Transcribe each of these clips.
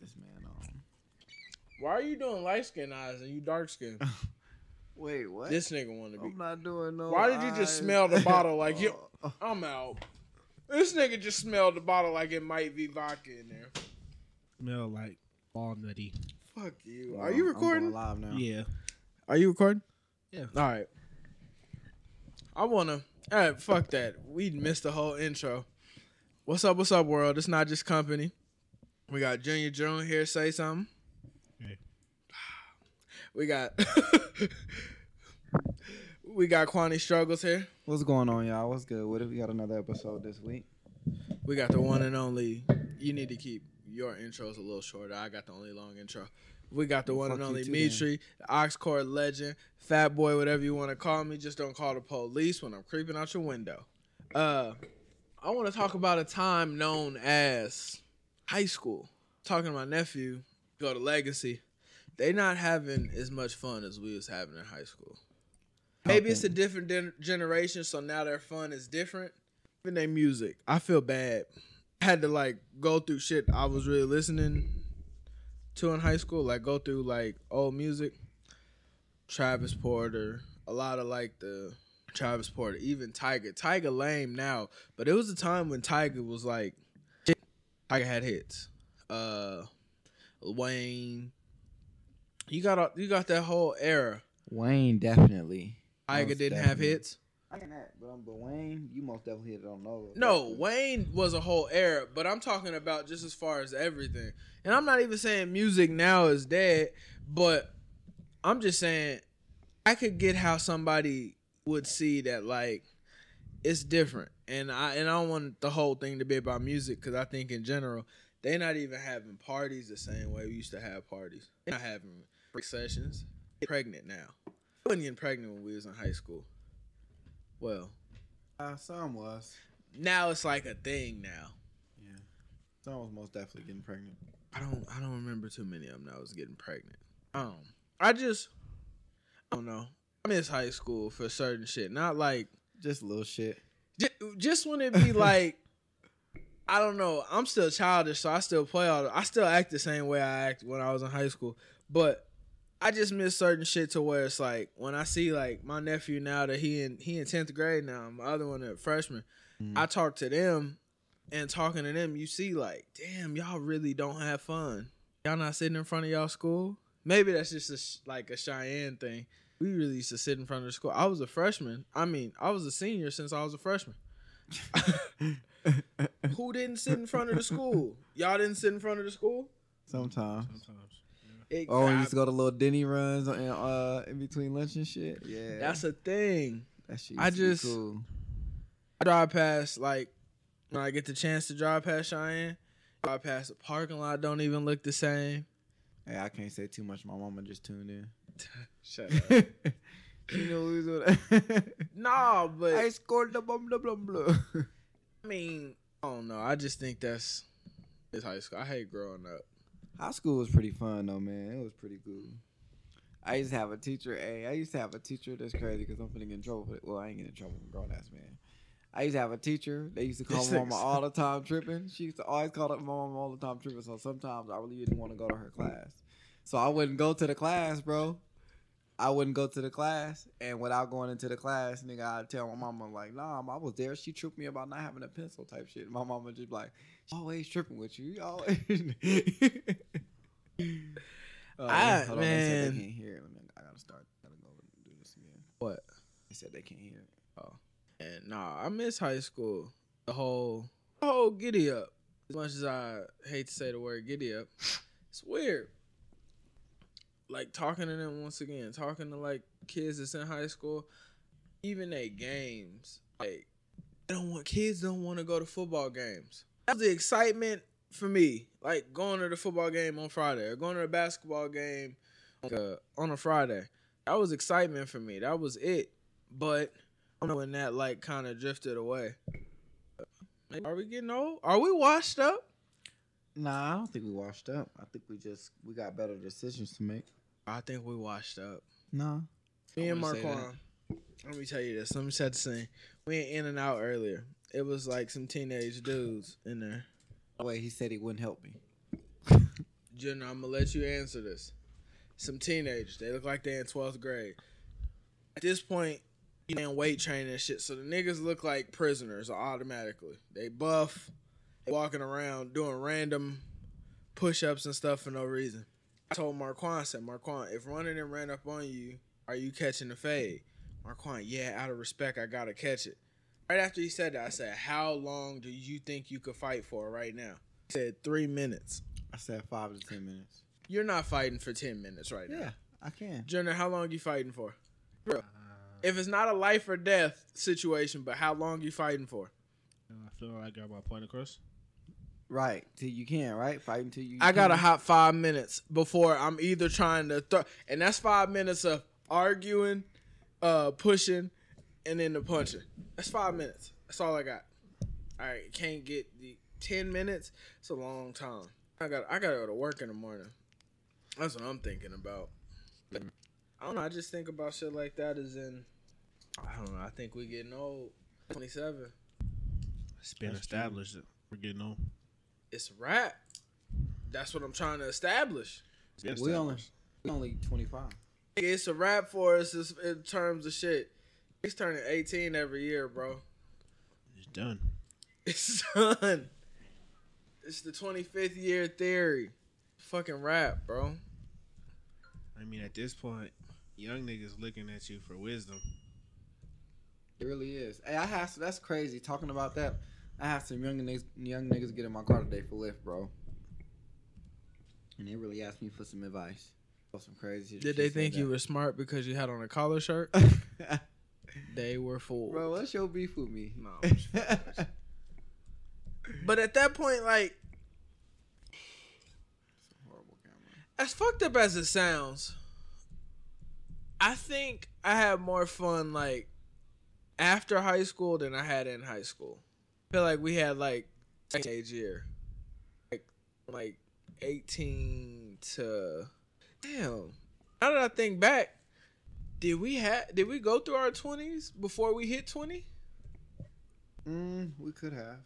this man on. Why are you doing light skin eyes and you dark skin? Wait, what? this nigga want to be. I'm not doing no. Why did you just eyes. smell the bottle like you? Oh, I'm out. This nigga just smelled the bottle like it might be vodka in there. Smell like walnutty. Fuck you. well, Are you I'm recording? live now? Yeah. Are you recording? Yeah. All right. I wanna. All right. Fuck that. We missed the whole intro. What's up? What's up, world? It's not just company. We got Junior June here. Say something. Hey. We got. we got Kwani struggles here. What's going on, y'all? What's good? What if we got another episode this week? We got the one and only. You need to keep your intros a little shorter. I got the only long intro. We got the one Fuck and only too, Mitri, the Ox Court legend, Fat Boy, whatever you want to call me. Just don't call the police when I'm creeping out your window. Uh, I want to talk about a time known as high school. Talking to my nephew, go to Legacy. They not having as much fun as we was having in high school. Maybe Okay. it's a different gen- generation, so now their fun is different. Even their music, I feel bad. I had to like go through shit I was really listening to in high school, like go through like old music, Travis Porter, a lot of like the Travis Porter, even Tyga. Tyga lame now, but it was a time when Tyga was like, shit. Tyga had hits. Uh, Wayne, you got a- you got that whole era. Wayne definitely. Tyga Most didn't have hits. I can that, but, um, but Wayne, you most definitely hit it on those. No, Wayne was a whole era, but I'm talking about just as far as everything. And I'm not even saying music now is dead, but I'm just saying I could get how somebody would see that like it's different. And I and I don't want the whole thing to be about music because I think in general they're not even having parties the same way we used to have parties. They're not having sessions. They're pregnant now. I wasn't getting pregnant when we was in high school. Well, Uh, some was. now it's like a thing now. Yeah. Some was most definitely getting pregnant. I don't I don't remember too many of them that was getting pregnant. Um, I just I don't know. I miss high school for certain shit. Not like Just little shit. just, just when it be like I don't know. I'm still childish, so I still play all. The, I still act the same way I act when I was in high school, but I just miss certain shit to where it's like when I see like my nephew now that he in he in tenth grade now, my other one a freshman. Mhm. I talk to them, and talking to them, you see like, damn, y'all really don't have fun. Y'all not sitting in front of y'all school. Maybe that's just a, like a Cheyenne thing. We really used to sit in front of the school. I was a freshman. I mean, I was a senior since I was a freshman. Who didn't sit in front of the school? Y'all didn't sit in front of the school. Sometimes. Sometimes. It- Oh, we I- used to go to little Denny runs and uh in between lunch and shit. Yeah, that's a thing. that shit. I used to be just- cool. I drive past like when I get the chance to drive past Cheyenne. Drive past the parking lot. Don't even look the same. Hey, I can't say too much. My mama just tuned in. Shut up. we was on. no, but I scored the bum the blum blum. I mean, I don't know. I just think that's it's high school. I hate growing up. High school was pretty fun though, man. It was pretty cool. I used to have a teacher. Hey, I used to have a teacher. That's crazy because I'm finna get in trouble. For it. Well, I ain't getting in trouble. I'm grown ass man. I used to have a teacher. They used to call my mama all the time tripping. She used to always call up my mama all the time tripping. So sometimes I really didn't want to go to her class. So I wouldn't go to the class, bro. I wouldn't go to the class, and without going into the class, nigga, I'd tell my mama like, "Nah, I was there. She tripped me about not having a pencil, type shit." My mama just be like, "She always tripping with you. You always." Oh, I- hold on, they said man. they can't hear. Let me- I gotta start. Gotta go and do this again. What? They said they can't hear. Oh. And nah, I miss high school. The whole, the whole giddy up. As much as I hate to say the word giddy up, it's weird. Like talking to them once again, talking to like kids that's in high school, even at games. Like they don't want kids don't want to go to football games. That was the excitement for me. Like going to the football game on Friday or going to the basketball game like, uh, on a Friday. That was excitement for me. That was it. But when that like kind of drifted away. Are we getting old? Are we washed up? Nah, I don't think we washed up. I think we just we got better decisions to make. I think we washed up. Nah. Me and wouldn't Marquand. Let me tell you this. Let me set the scene. We went in and out earlier. It was like some teenage dudes in there. Wait, he said he wouldn't help me. Jenna, I'm gonna let you answer this. Some teenagers, they look like they're in twelfth grade. At this point, you in weight training and shit, so the niggas look like prisoners automatically. They buff, they walking around doing random push ups and stuff for no reason. I told Marquand, I said, Marquand, if running and ran up on you, are you catching the fade? Marquand, yeah, out of respect, I gotta catch it. Right after he said that, I said, How long do you think you could fight for right now? He said, Three minutes. I said five to ten minutes. You're not fighting for 10 minutes right now. Yeah, I can. Jenner, how long you fighting for? Bro, Uh, if it's not a life or death situation, but how long you fighting for? I feel like I got my point across. Right, till you can. Right, fight until you. I got a can. hot five minutes before I'm either trying to throw, and that's five minutes of arguing, uh, pushing, and then the punching. That's five minutes. That's all I got. All right, can't get the ten minutes. It's a long time. I got I gotta go to work in the morning. That's what I'm thinking about. I don't know. I just think about shit like that. As in, I don't know. I think we getting old. Twenty seven. It's been That's true. established that we're getting on. It's a wrap. That's what I'm trying to establish. It's We only we only twenty five. It's a wrap for us in terms of shit. He's turning 18 every year, bro. It's done. It's done. It's the 25th year theory. Fucking rap, bro. I mean, at this point, young niggas looking at you for wisdom. It really is. Hey, I have that's crazy. Talking about that, I have some young niggas, young niggas get in my car today for Lyft, bro. And they really asked me for some advice. Some crazy. Did they think you were smart because you had on a collar shirt? They were fooled. bro, what's your beef with me? No. But at that point, like, Horrible camera. as fucked up as it sounds, I think I had more fun like after high school than I had in high school. I feel like we had like teenage year, like like eighteen to damn. Now that I think back, did we have did we go through our twenties before we hit twenty? Mm, we could have.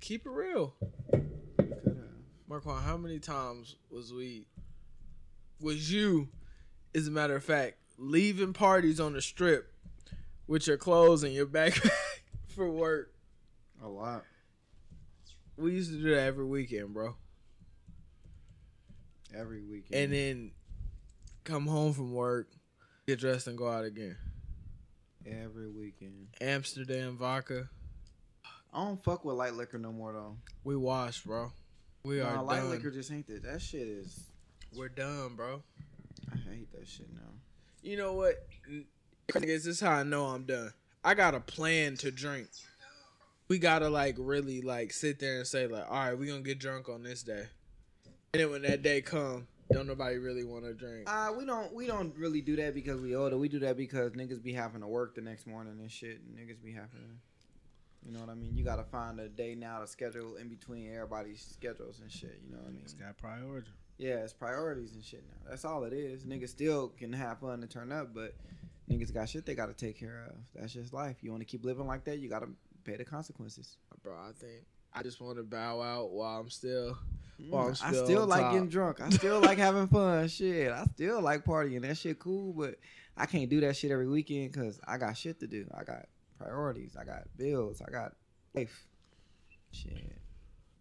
Keep it real, We could have. Marquand. How many times was we? Was you, as a matter of fact, leaving parties on the strip with your clothes and your backpack for work? A lot. We used to do that every weekend, bro. Every weekend. And then come home from work, get dressed, and go out again. Every weekend. Amsterdam vodka. I don't fuck with light liquor no more though. We washed, bro. We Nah, are light done. liquor just ain't that. That shit is. We're done, bro. I hate that shit now. You know what? Niggas, This is how I know I'm done. I got a plan to drink. We gotta like really like sit there and say like, all right, we gonna get drunk on this day. And then when that day come, don't nobody really want to drink. Uh, we don't we don't really do that because we older. We do that because niggas be having to work the next morning and shit. And niggas be having to, you know what I mean. You gotta find a day now to schedule in between everybody's schedules and shit. You know what I mean? It's got priority. Yeah, it's priorities and shit now. That's all it is. Niggas still can have fun and turn up, but niggas got shit they gotta take care of. That's just life. You want to keep living like that, you gotta pay the consequences. Bro, I think I just want to bow out while I'm still. Well, I'm Mm, I still still like top. getting drunk. I still like having fun. Shit, I still like partying. That shit cool, but I can't do that shit every weekend because I got shit to do. I got priorities. I got bills. I got life. Shit.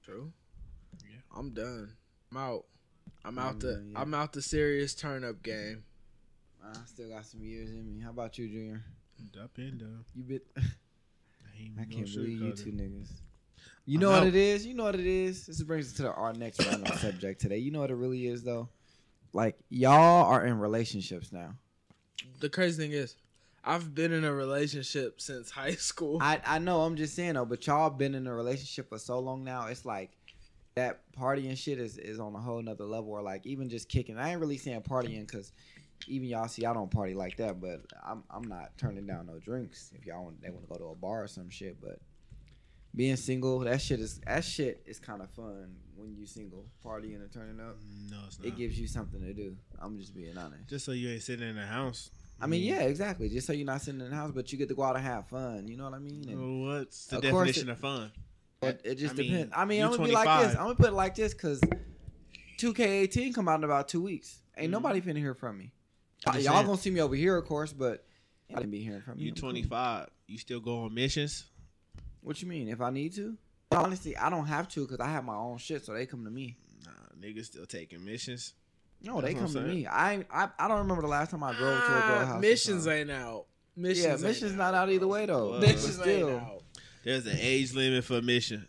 True. Yeah. I'm done. I'm out. I'm I'm out the. yeah. I'm out the serious turn up game. I still got some years in me. How about you, Junior? Up and down. You bit. I, ain't I no can't believe you two niggas. You know what it is. You know what it is. This brings us to the, our next random subject today. You know what it really is though. Like y'all are in relationships now. The crazy thing is, I've been in a relationship since high school. I I know. I'm just saying though. But y'all been in a relationship for so long now. It's like that partying shit is is on a whole nother level. Or like even just kicking. I ain't really saying partying because even y'all see I don't party like that. But I'm I'm not turning down no drinks if y'all want, they want to go to a bar or some shit. But being single, that shit is that shit is kind of fun when you single partying and turning up. No, it's not. It gives you something to do. I'm just being honest. Just so you ain't sitting in the house. I mean, yeah, exactly. Just so you're not sitting in the house, but you get to go out and have fun. You know what I mean? And what's the Of course definition it- of fun? It, it just I mean, depends. I mean, I'm gonna be like this. I'm gonna put it like this because 2K18 come out in about two weeks. Ain't Mhm. nobody finna hear from me. I'm Y'all saying. gonna see me over here, of course, but I didn't be hearing from you. You I'm cool. 25. You still go on missions? What you mean? If I need to? Honestly, I don't have to because I have my own shit, so they come to me. Nah, niggas still taking missions. No, That's they come to me. I, I I don't remember the last time I drove to a girl Ah, house. missions ain't out. Missions yeah, ain't missions out. not out either way though. Well, but Missions ain't out. There's an age limit for mission.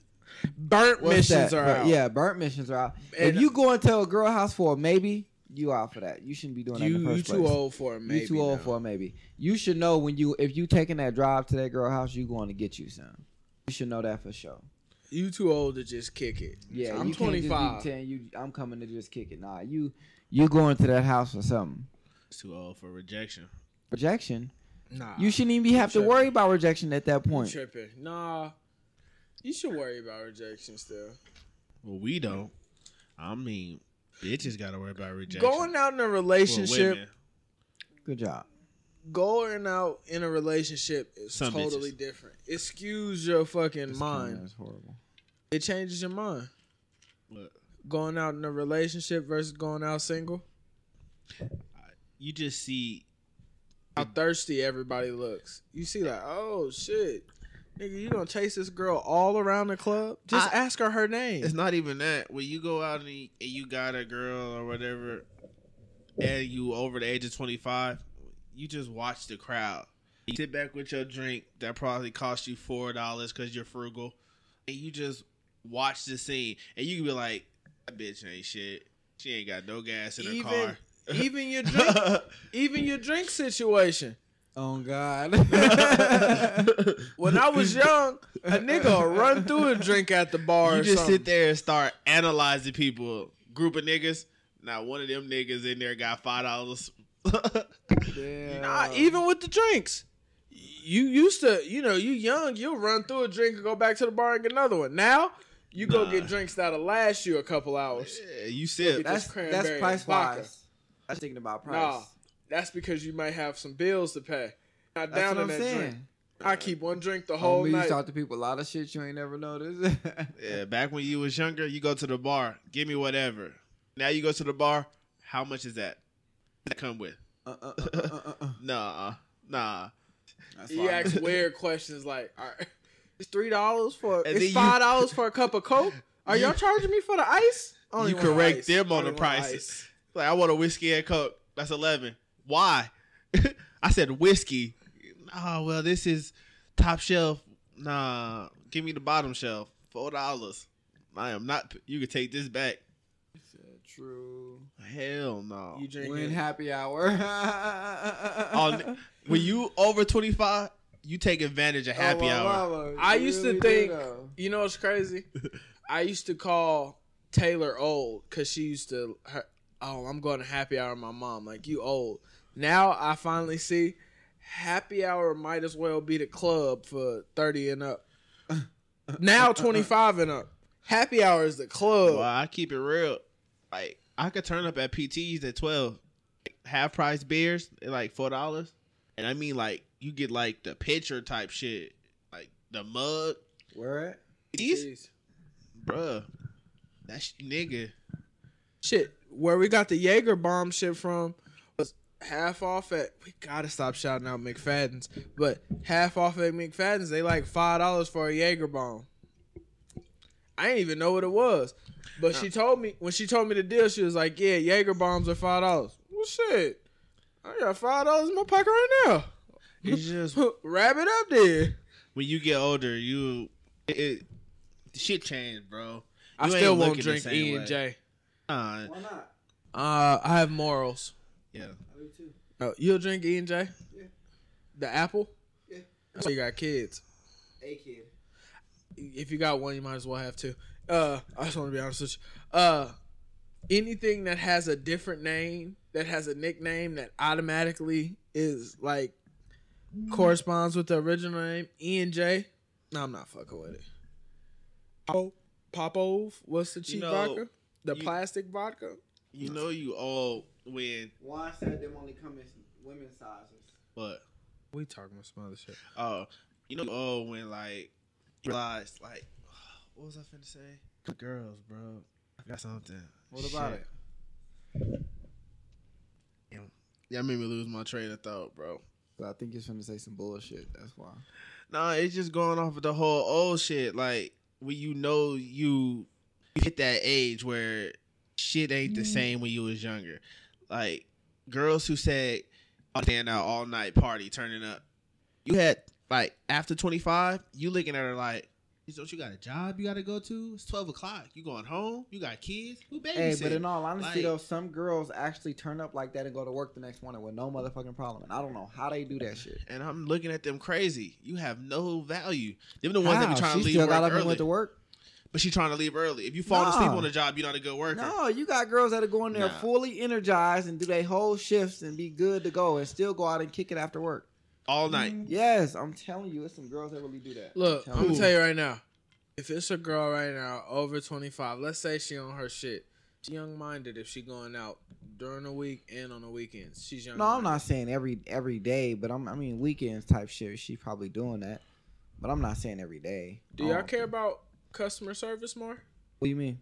Burnt What's missions that? are But, out. Yeah, burnt missions are out. And if you go into a girl house for a maybe, you out for that. You shouldn't be doing that you in the first you first too place. old for it. Maybe you too old now. for a maybe. You should know when you if you taking that drive to that girl house, you going to get you some. You should know that for sure. You too old to just kick it. Yeah, I'm you can't just be 25. telling you I'm coming to just kick it. Nah, you you going to that house for something. It's too old for rejection. Rejection. Nah, You shouldn't even be have to worry about rejection at that you point. tripping. Nah, you should worry about rejection still. Well, we don't. I mean, bitches got to worry about rejection. Going out in a relationship, women. Good job. going out in a relationship is Some totally bitches. different. It skews your fucking This mind. camera is horrible. It changes your mind. Look, Going out in a relationship versus going out single. you just see How thirsty everybody looks. You see like, oh shit. Nigga, you gonna chase this girl all around the club? Just I- ask her her name. It's not even that. When you go out and you, got a girl or whatever, and you over the age of twenty five, you just watch the crowd. You sit back with your drink that probably cost you four dollars because you're frugal, and you just watch the scene, and you can be like, "That bitch ain't shit. She ain't got no gas in her Even- car." even your drink, even your drink situation. Oh God. When I was young, a nigga would run through a drink at the bar. you or just something. sit there and start analyzing people. Group of niggas. Now one of them niggas in there got five dollars. Damn. Nah, even with the drinks. You used to, you know, you young, you'll run through a drink and go back to the bar and get another one. Now, you go Nah. get drinks that'll last you a couple hours. Yeah, you sip. That's that's price vodka. wise. That's thinking about price. Nah, that's because you might have some bills to pay. Not That's down what in I'm that saying. drink. I keep one drink the whole Homie, you night. talk to people a lot of shit you ain't never noticed. Yeah, back when you was younger, you go to the bar, give me whatever. Now you go to the bar, how much is that? That come with? Uh, uh, uh, uh, uh, uh. Nah, nah. That's He fine. asks weird questions like, all right, it's three dollars for, And it's five dollars for a cup of Coke. Are You- y'all charging me for the ice? Only You want correct ice. them on Only the prices. ice. Like I want a whiskey and coke. That's eleven. Why? I said whiskey. Oh well, this is top shelf. Nah, give me the bottom shelf. Four dollars. I am not. You can take this back. True. Hell no. You drink Win happy hour. Oh, On when you over twenty five, you take advantage of happy Oh, my hour. mama. I You used to really do, think- though. You know what's crazy? I used to call Taylor old because she used to. Her, oh, I'm going to happy hour with my mom. Like you old. Now I finally see happy hour might as well be the club for 30 and up. Now 25 and up. Happy hour is the club. Well, I keep it real. Like I could turn up at PTs at twelve, half price beers at like four dollars, and I mean like you get like the pitcher type shit, like the mug. Where at? These, Jeez. bruh, that's nigga. Shit, where we got the Jaeger bomb shit from was half off at. We gotta stop shouting out McFadden's, but half off at McFadden's, they like five dollars for a Jaeger bomb. I didn't even know what it was, but she told me when she told me the deal, she was like, "Yeah, Jaeger bombs are five dollars." Well, shit, I got five dollars in my pocket right now. It's just Wrap it up there. when you get older, you it, it shit changed, bro. I still won't drink E and J. Nah, Why not? Uh, I have morals. yeah. I do too. Oh, you'll drink E and J? Yeah. The apple? Yeah. So you got kids. A kid. If you got one, you might as well have two. Uh, I just want to be honest with you. Uh, anything that has a different name, that has a nickname that automatically is like corresponds with the original name, E and J. No, I'm not fucking with it. Popo, Popov, what's the cheap know, vodka? The you- plastic vodka. You know you all when Juan said them only come in women's sizes. But We talking about some other shit. Oh, you know you all when like you realize like what was I finna say? Girls, bro. I got something. What about Shit. it? That made me lose my train of thought, bro. But I think you're trying to say some bullshit. That's why. Nah, it's just going off of the whole old shit. Like when you know you you hit that age where shit ain't the mm-hmm. same when you was younger. Like girls who said "I'll stand out all night party turning up. You had like after twenty five, you looking at her like, don't you got a job you got to go to? It's twelve o'clock. You going home? You got kids? Who babysitting? Hey, but in all honesty, Like- though, some girls actually turn up like that and go to work the next morning with no motherfucking problem. And I don't know how they do that shit. and I'm looking at them crazy. You have no value. Them the ones that How? be trying she to leave still work got up and early. went to work. But she trying to leave early. If you fall asleep on the job, you're not a good worker. No, you got girls that are going there Nah. fully energized and do their whole shifts and be good to go and still go out and kick it after work. All night. Yes, I'm telling you, it's some girls that really do that. Look, I'm I'm gonna tell you right now. If it's a girl right now over 25, let's say she on her shit. She young minded if she going out during the week and on the weekends. She's young. No, I'm not saying every every day, but I'm I mean weekends type shit. She probably doing that, but I'm not saying every day. Do y'all Um, care about customer service more? What do you mean?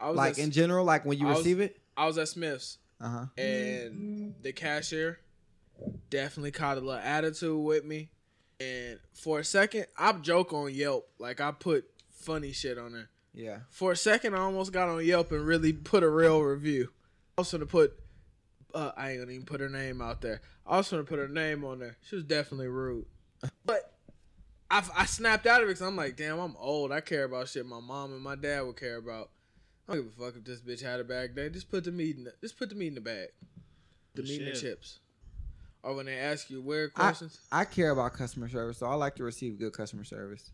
I was Like at, in general, like when you I was- receive it. I was at Smith's Uh huh. and the cashier definitely caught a little attitude with me. And for a second, I joke on Yelp, like I put funny shit on there. Yeah. For a second, I almost got on Yelp and really put a real review. I was gonna put, uh, I ain't gonna even put her name out there. I was gonna put her name on there. She was definitely rude, but I, I snapped out of it because I'm like, damn, I'm old. I care about shit my mom and my dad would care about. I don't give a fuck if this bitch had a bag day. Just put the meat in the, just put the meat in the bag. The meat and the chips. Or when they ask you weird I, questions. I care about customer service, so I like to receive good customer service,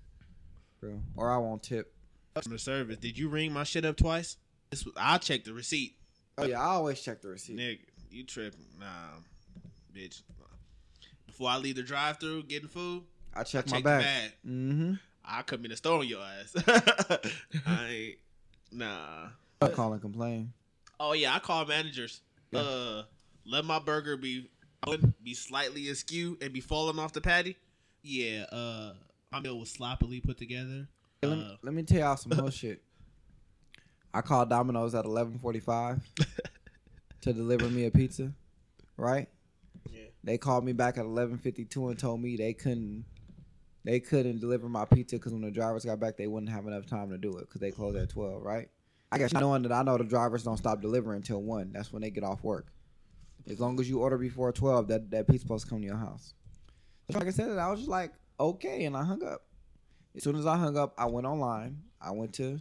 bro. Or I won't tip. Customer service. Did you ring my shit up twice? This was, I check the receipt. Oh yeah, I always check the receipt. Nigga, you tripping. Nah, bitch. Before I leave the drive through getting food, I I check check my bag. Mm-hmm. I come in the store on your ass. I ain't. Nah. I call and complain. Oh yeah, I call managers. Yeah. Uh, let my burger be be slightly askew and be falling off the patty. Yeah. Uh, my meal was sloppily put together. Hey, let, Uh, me, let me tell y'all some more shit. I called Domino's at eleven forty five to deliver me a pizza, right? Yeah. They called me back at eleven fifty two and told me they couldn't they couldn't deliver my pizza because when the drivers got back they wouldn't have enough time to do it because they closed at twelve, right? I guess knowing that I know the drivers don't stop delivering until one. That's when they get off work. As long as you order before twelve, that that pizza supposed to come to your house. So like I said, I was just like, okay, and I hung up. As soon as I hung up, I went online. I went to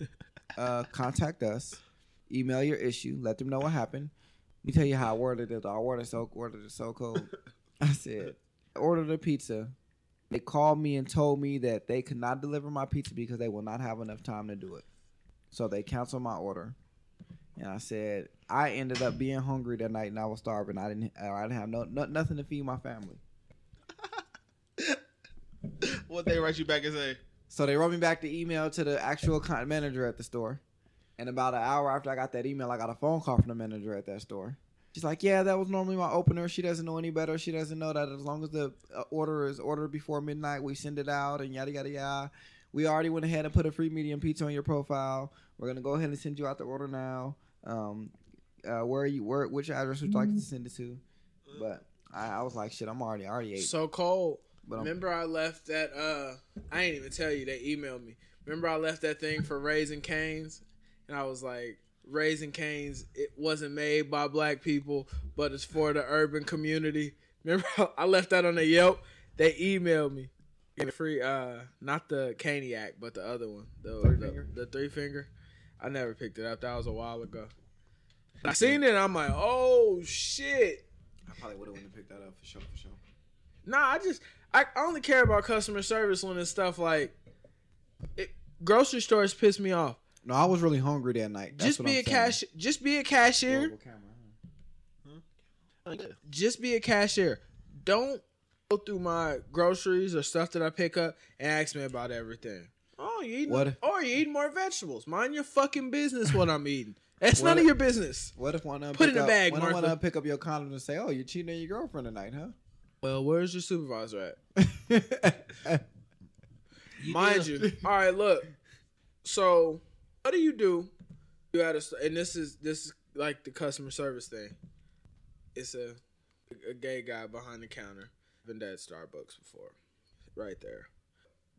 uh, contact us, email your issue, let them know what happened. Let me tell you how I worded it. I worded so ordered it so cold. I said, I ordered a pizza. They called me and told me that they could not deliver my pizza because they will not have enough time to do it. So they canceled my order. And I said I ended up being hungry that night and I was starving. I didn't. I didn't have no, no nothing to feed my family. what they write you back and say? So they wrote me back the email to the actual manager at the store. And about an hour after I got that email, I got a phone call from the manager at that store. She's like, "Yeah, that was normally my opener. She doesn't know any better. She doesn't know that as long as the uh, order is ordered before midnight, we send it out and yada yada yada. We already went ahead and put a free medium pizza on your profile. We're gonna go ahead and send you out the order now. Um, uh, where are you? Where? Which address would you like to send it to? But I, I was like, shit, I'm already I already ate. So cold. but I'm, Remember I left that uh I ain't even tell you they emailed me. Remember I left that thing for Raising Canes and I was like Raising Canes it wasn't made by black people but it's for the urban community. Remember I left that on the Yelp. They emailed me. Get a free uh not the Caniac but the other one. The Three the, finger? the three finger. I never picked it up. That was a while ago. I seen it I'm like, "Oh shit." I probably would have went and picked that up for sure, for sure. Nah, I just I only care about customer service when it's stuff like it, grocery stores piss me off. No, I was really hungry that night. That's just be I'm a saying. cash just be a cashier. Horrible camera, huh? Just be a cashier. Don't go through my groceries or stuff that I pick up and ask me about everything. Oh, you eating What? or oh, you eating more vegetables. Mind your fucking business what I'm eating. That's What? none of your business. What if one of them Put it pick in a bag, What if one Martha. of them pick up your condom and say, "Oh, you're cheating on your girlfriend tonight, huh?" Well, where's your supervisor at? huh?" Mind you. All right, look. So, what do you do You had to, and this is this is like the customer service thing. It's a a gay guy behind the counter. Been at Starbucks before, right there.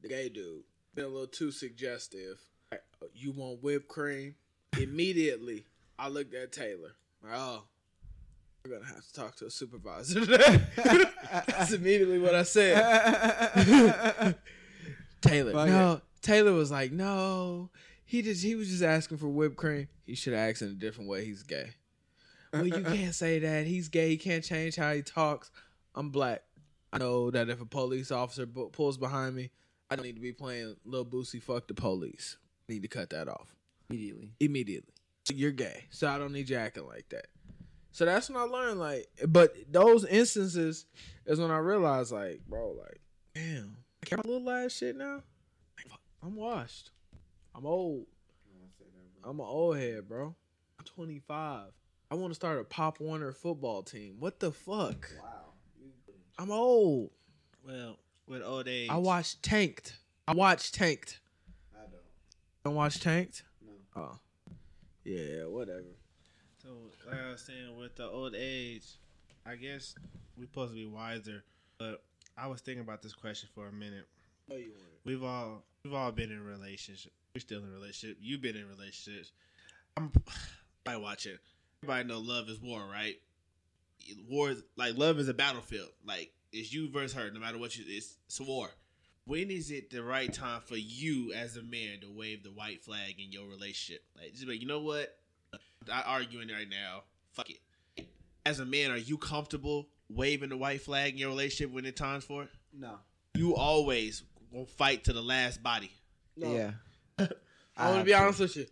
The gay dude been a little too suggestive. Like, You want whipped cream? Immediately, I looked at Taylor. Oh, we're gonna have to talk to a supervisor today. That's immediately what I said. Taylor. No, Taylor was like, no. He just he was just asking for whipped cream. He should have asked in a different way. He's gay. Well, you uh, uh, uh. can't say that. He's gay. He can't change how he talks. I'm black. I know that if a police officer bu- pulls behind me, I don't need to be playing Lil Boosie fuck the police. need to cut that off Immediately. immediately. So you're gay. So I don't need you acting like that. So that's when I learned like but those instances is when I realized like, bro, like, damn, I care about little ass shit now. I'm washed. I'm old. I'm an old head, bro. I'm 25. I want to start a Pop Warner football team. What the fuck? Wow. I'm old. Well, with old age, I watched Tanked. I watched Tanked. I don't. Don't watch Tanked? No. Oh. Yeah, whatever. So, like I was saying, with the old age, I guess we're supposed to be wiser. But I was thinking about this question for a minute. Oh, you want it? We've all we've all been in a relationship. We're still in a relationship. You've been in relationships. I'm I watch it. Everybody know love is war, right? War is like love is a battlefield. Like it's you versus her. No matter what you, it's, it's a war. When is it the right time for you as a man to wave the white flag in your relationship? Like just be like, you know what? I arguing right now. Fuck it. As a man, are you comfortable waving the white flag in your relationship when it's times for it? No. You always will fight to the last body. No. Yeah. I want to be have honest with you.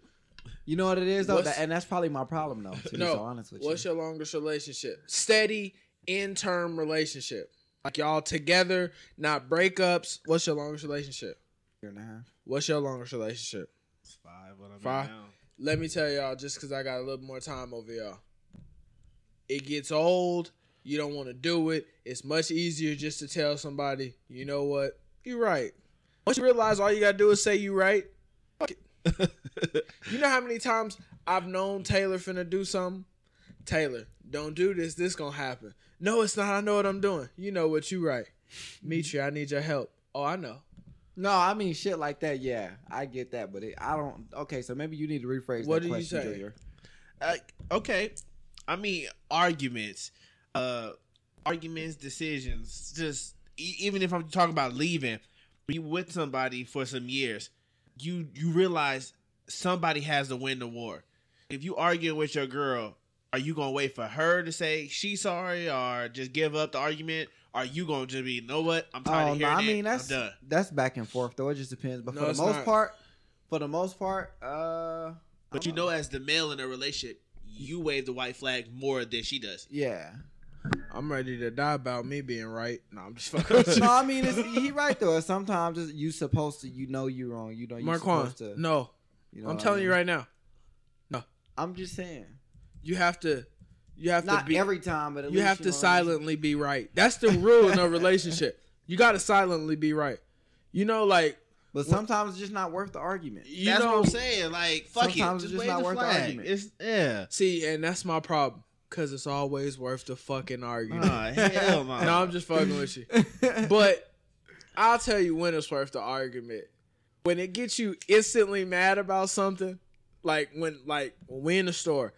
You know what it is though, What's- That- and that's probably my problem though. To be so honest with What's you. your longest relationship? Steady in term relationship. Like y'all together, not breakups. What's your longest relationship? Year and a half. What's your longest relationship? It's five. What I'm Five? now. Let me tell y'all, just because I got a little more time over y'all. It gets old. You don't want to do it. It's much easier just to tell somebody, you know what? You're right. Once you realize all you got to do is say you're right, fuck it. You know how many times I've known Taylor finna do something? Taylor, don't do this. This gonna happen. No, it's not. I know what I'm doing. You know what you right. Meet you. I need your help. Oh, I know. No, I mean shit like that. Yeah, I get that, but it, I don't. Okay, so maybe you need to rephrase What that do you question, say? Junior. Uh, okay. I mean, arguments, uh, arguments, decisions. Just e- even if I'm talking about leaving, when you with somebody for some years, you you realize somebody has to win the war. If you arguing with your girl, are you gonna wait for her to say she's sorry, or just give up the argument? Are you gonna just be, you know what? I'm tired Oh of no, hearing I mean it. that's I'm done. that's back and forth though. It just depends. But No, for the most not. part, for the most part, uh, But you know, as the male in a relationship, you wave the white flag more than she does. yeah. I'm ready to die about me being right. No, I'm just fucking you. no, I mean it's, he right though. Sometimes it's, you supposed to, you know, you wrong. You know, you Marquand, supposed to. no. You know I'm what I telling you right now. No, I'm just saying. You have to. You have Not to be. every time, but at you least, have to know what I mean? silently be right. That's the rule in a relationship. You got to silently be right. You know, like But sometimes it's just not worth the argument. you That's know. what I'm saying. Like, fuck Sometimes it. it's Just just not the worth the argument. It's yeah. See, and that's my problem because it's always worth the fucking argument. Nah, hell no. no, I'm just fucking with you. But I'll tell you when it's worth the argument. When it gets you instantly mad about something, like when like when we in the store,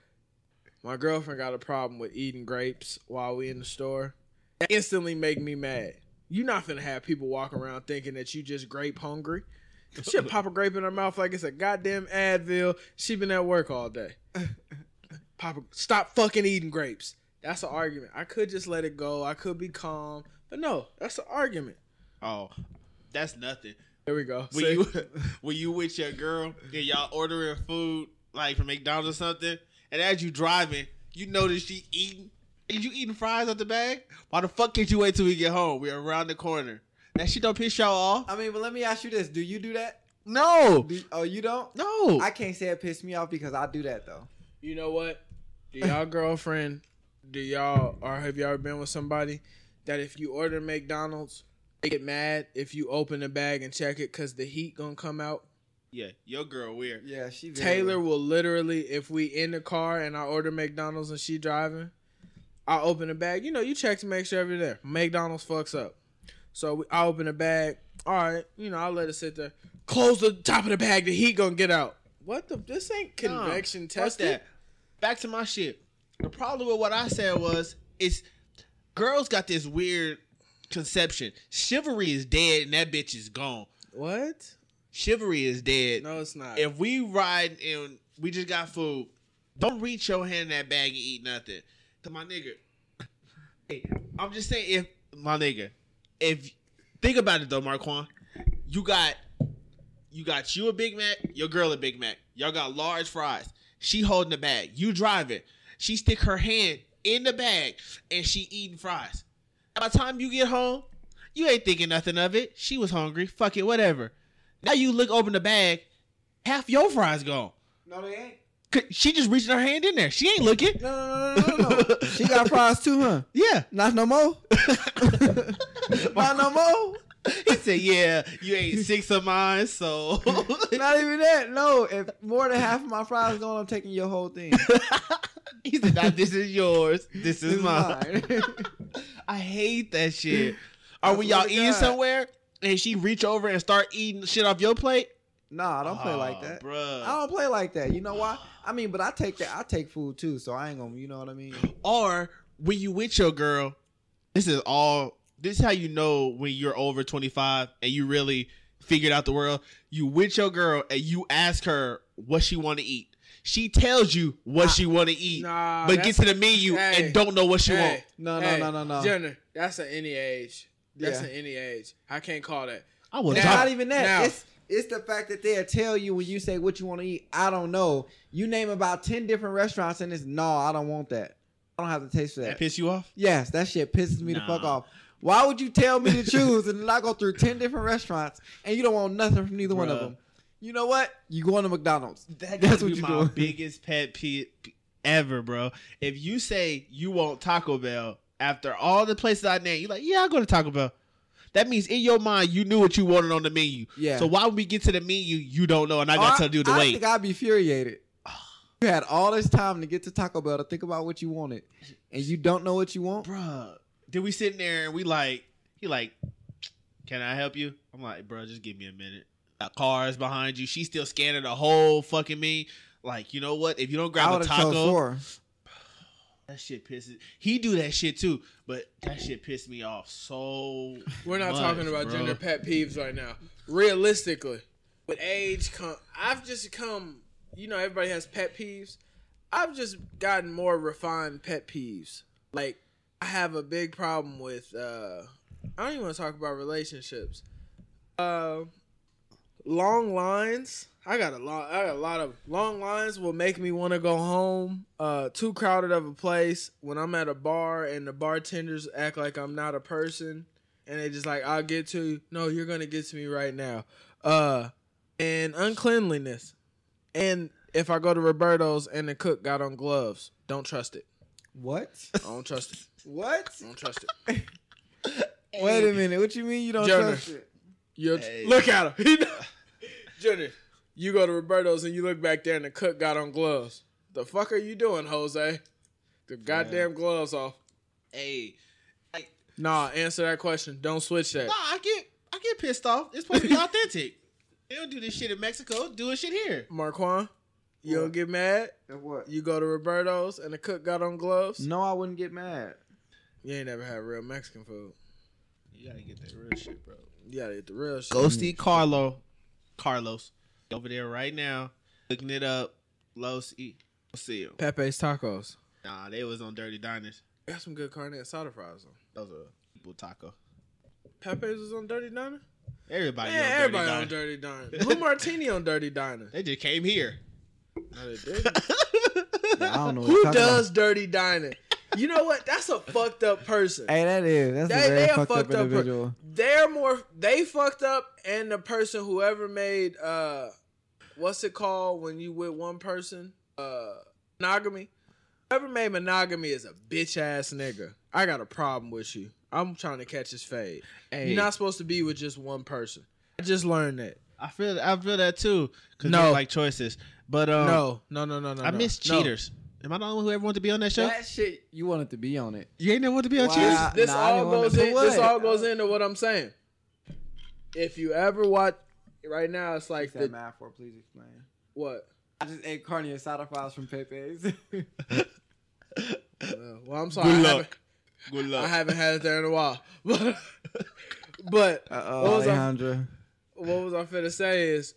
my girlfriend got a problem with eating grapes while we in the store. That instantly make me mad. You're not gonna have people walk around thinking that you just grape hungry. She'll pop a grape in her mouth like it's a goddamn Advil. She been at work all day. Pop a, stop fucking eating grapes. That's an argument. I could just let it go. I could be calm. But no, that's an argument. Oh, that's nothing. There we go. When See? you when you with your girl and y'all ordering food like from McDonald's or something, and as you driving, you notice she eating. Is you eating fries out the bag? Why the fuck can't you wait till we get home? We're around the corner. That shit don't piss y'all off. I mean, but let me ask you this: Do you do that? No, Do, oh, you don't? no. I can't say it pissed me off because I do that though. you know what? Do y'all girlfriend, do y'all, or have y'all ever been with somebody that if you order McDonald's, they get mad if you open the bag and check it because the heat gonna come out? Yeah, your girl weird. Yeah, she very- Taylor will literally, if we in the car and I order McDonald's and she driving, I open the bag. You know, you check to make sure everything there. McDonald's fucks up, so we, I open the bag. All right, you know, I let it sit there. Close the top of the bag. The heat gonna get out. What the? This ain't convection Fuck tested. Back to my shit. The problem with what I said was, is girls got this weird conception. Chivalry is dead and that bitch is gone. What? Chivalry is dead. No, it's not. If we ride and we just got food, don't reach your hand in that bag and eat nothing. To my nigga. Hey, I'm just saying, if my nigga, if think about it though, Marquand, you got you got you a Big Mac, your girl a Big Mac. Y'all got large fries. She holding the bag. You driving. She stick her hand in the bag and she eating fries. By the time you get home, you ain't thinking nothing of it. She was hungry. Fuck it, whatever. Now you look open the bag, half your fries gone. No, they ain't. She just reaching her hand in there. She ain't looking. No, no, no, no, no, no. she got fries too, huh? Yeah. Not no more. Not no more. He said, "Yeah, you ate six of mine, so." Not even that. No, if more than half of my fries gone, I'm taking your whole thing. he said, "Now this is yours. This is This is mine." mine. I hate that shit. Are when y'all eating God. somewhere and she reach over and start eating shit off your plate. nah, I don't play like Oh, that. bruh. I don't play like that. You know why? I mean, but I take that. I take food too, so I ain't gonna. You know what I mean? Or when you with your girl, this is all. This is how you know when you're over 25 and you really figured out the world. You with your girl and you ask her what she want to eat. She tells you what she want to eat, Nah, but get that's- to the menu Hey, and don't know what she hey, want. No, no, hey, no, no, no. Jenner, that's at any age. That's Yeah. at any age. I can't call that. I was It's Now- not even that. now- it's it's the fact that they'll tell you when you say what you want to eat. I don't know. You name about ten different restaurants and it's no, I don't want that. I don't have the taste for that that. piss you off. Yes, that shit pisses me the fuck off. Why would you tell me to choose and then I go through ten different restaurants and you don't want nothing from neither one of them? You know what? You going to McDonald's. That That's what be you my doing. biggest pet peeve ever, bro. If you say you want Taco Bell after all the places I named, you're like, yeah, I'll go to Taco Bell. That means in your mind you knew what you wanted on the menu. Yeah. So why would we get to the menu you don't know and I got to tell you to I wait? think I'd be infuriated. You had all this time to get to Taco Bell to think about what you wanted, and you don't know what you want. Bruh. Then we sitting there and we like, he like, can I help you? I'm like, bro, just give me a minute. Got cars behind you. She's still scanning the whole fucking me. Like, you know what? If you don't grab a would have chose taco. That shit pisses. He do that shit too, but that shit pissed me off so. We're not much, talking about bro. gender pet peeves right now. Realistically, with age, come I've just come. You know, everybody has pet peeves. I've just gotten more refined pet peeves. Like I have a big problem with. uh I don't even want to talk about relationships. Uh, long lines. I got a lot. I got a lot of long lines. Will make me want to go home. Uh, too crowded of a place. When I'm at a bar and the bartenders act like I'm not a person, and they just like, "I'll get to you." No, you're gonna get to me right now. Uh, and uncleanliness. And if I go to Roberto's and the cook got on gloves, don't trust it. What? I don't trust it. What? I don't trust it. Wait a minute. What you mean you don't Jonah. trust it? You Hey. look at him. He Junior, you go to Roberto's and you look back there and the cook got on gloves. The fuck are you doing, Jose? The goddamn gloves off. Hey, Nah, answer that question. Don't switch that. nah, I get, I get pissed off. It's supposed to be authentic. They don't do this shit in Mexico. Doing shit here. Marquand, you don't get mad? And what? You go to Roberto's and the cook got on gloves? No, I wouldn't get mad. You ain't never had real Mexican food. You gotta get that real shit, bro. You gotta get the real shit. Go see Carlo, Carlos over there right now, looking it up. Los E. Go see him. Pepe's Tacos. Nah, they was on Dirty Diners. Got some good carne asada fries on. Those are people taco. Pepe's was on Dirty Diner? Everybody Yeah, on Dirty everybody Diner. on Dirty Diner. Blue Martini on Dirty Diner. They just came here. No, they didn't. Yeah, I don't know. What Who you're talking does dirty dining? You know what? That's a fucked up person. Hey, that is. That's They- a very they a fucked, fucked up up per- individual. They're more they fucked up and the person whoever made uh what's it called when you with one person? Uh monogamy. Whoever made monogamy is a bitch ass nigga. I got a problem with you. I'm trying to catch his fade. Hey. You're not supposed to be with just one person. I just learned that. I feel I feel that too. Cause No. no, like choices. But um, no, no, no, no, no. I no. miss No. Cheaters. Am I the only one who ever wanted to be on that show? That shit, you wanted to be on it. you ain't never want to be on Wow. cheaters. This Nah, all goes in. This all goes into what I'm saying. If you ever watch, right now it's like Like the that math for, please explain. what? I just ate carne asada fries from Pepe's. Uh, well, I'm sorry. Good haven't, luck. I haven't had it there in a while. But, but What was I- Alejandra. what was I finna say is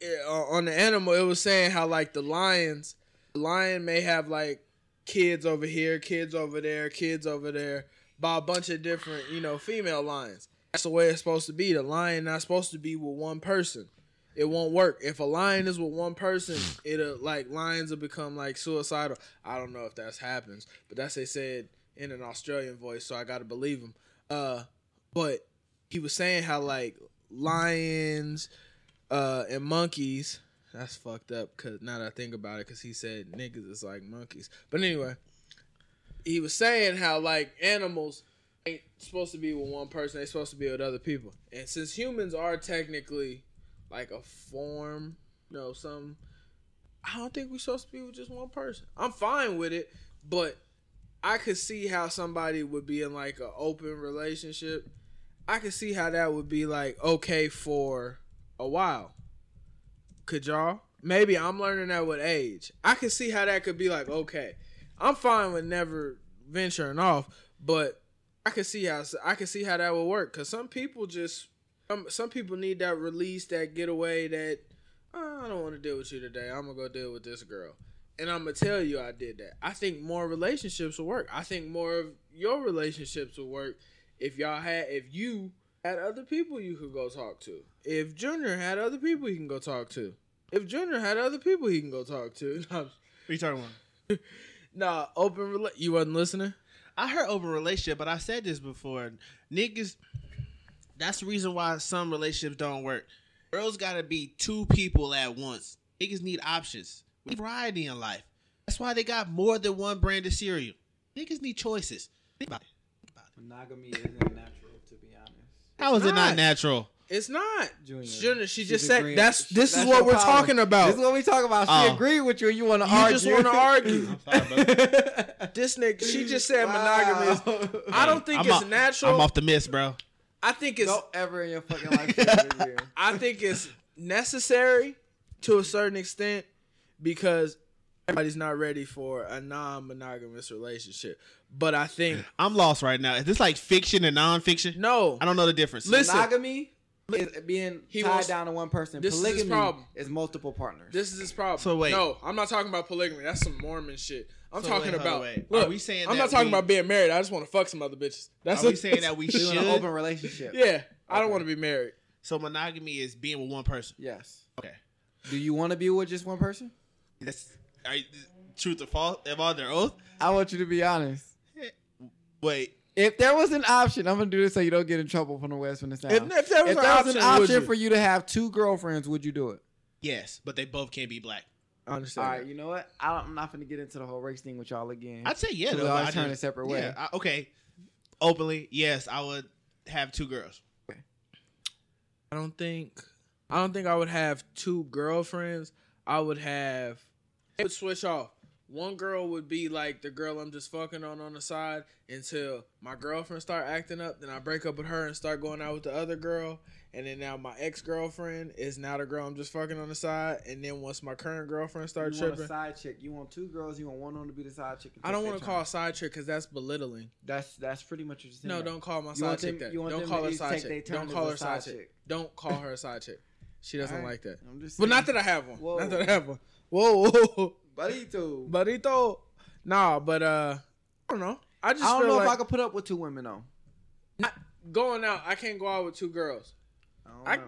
it, uh, on the animal it was saying how like the lions the lion may have like kids over here kids over there kids over there by a bunch of different you know female lions. That's the way it's supposed to be. The lion not supposed to be with one person. It won't work. If a lion is with one person it'll like lions will become like suicidal. I don't know if that's happens but that's they said in an australian voice so i gotta believe him uh but he was saying how like lions uh and monkeys that's fucked up because now that i think about it because he said niggas is like monkeys. But anyway he was saying how like animals ain't supposed to be with one person they're supposed to be with other people. And since humans are technically like a form you know some i don't think we're supposed to be with just one person. I'm fine with it but i could see how somebody would be in like an open relationship. I could see how that would be like okay for a while. Could y'all? Maybe I'm learning that with age. I can see how that could be like okay. I'm fine with never venturing off, but I can see how I could see how that would work because some people just um, some people need that release, that getaway, that "Oh, I don't want to deal with you today. I'm gonna go deal with this girl, and I'm gonna tell you I did that. I think more relationships will work. I think more of your relationships will work if y'all had if you had other people you could go talk to. If Junior had other people he can go talk to. If Junior had other people he can go talk to. What are you talking about? nah, open rela- You wasn't listening. I heard open relationship, but I said this before. Niggas, that's the reason why some relationships don't work. Girls gotta be two people at once. Niggas need options. We need variety in life. That's why they got more than one brand of cereal. Niggas need choices. Think about it. Think about it. Monogamy isn't natural, to be honest. How is it not. not natural? It's not. Junior, Junior, she just said agreeing- that's she- this is what we're problem. talking about. This is what we talk about. She Oh. agreed with you, you want to You argue. just want to argue. I'm sorry, this nigga, she just said monogamy is. Wow. I don't think I'm it's off- natural. I'm off the miss, bro. I think it's. Don't ever in your fucking life say. I think it's necessary to a certain extent because everybody's not ready for a non-monogamous relationship. But I think I'm lost right now. Is this like fiction and nonfiction? no. I don't know the difference. Listen. Monogamy is being He tied wants- down to one person. This is his Polygamy problem. is multiple partners. This is his problem. So wait. no, I'm not talking about polygamy. That's some Mormon shit. I'm So talking wait, about. wait. Look, Are we saying I'm not talking we- about being married. I just want to fuck some other bitches. That's Are we saying that we should? an open relationship. Yeah, I don't want to be married. So monogamy is being with one person. Yes. Okay. Do you want to be with just one person? That's are you, truth or false? Am I on their oath? I want you to be honest. Wait. If there was an option, I'm gonna do this so you don't get in trouble from the West from the South. If, if there was, if an, there option, was an option for you to have two girlfriends, would you do it? Yes, but they both can't be black. I All understand. right, you know what? I don't, I'm not gonna get into the whole race thing with y'all again. I'd say yeah. Though, we but I turn just- a separate way. Yeah. I- okay. Openly, yes, I would have two girls. I don't think I don't think I would have two girlfriends. I would have it would switch off. One girl would be like the girl I'm just fucking on on the side until my girlfriend start acting up. Then I break up with her and start going out with the other girl. And then now my ex girlfriend is now the girl I'm just fucking on the side. And then once my current girlfriend starts you want a tripping, side chick. You want two girls. You want one of them to be the side chick. I don't want to call a side chick because that's belittling. That's that's pretty much what you're saying. No, don't call my You side chick them- that. you want Don't call her side chick. Don't call her side chick. Don't call her a side chick. She doesn't Alright. like that. I'm just. But not that I have one. Whoa. Not that I have one. Whoa, whoa. Barito. Barito. Nah, but uh I don't know. I just I don't know like if I could put up with two women though. going out, I can't go out with two girls. I don't I know.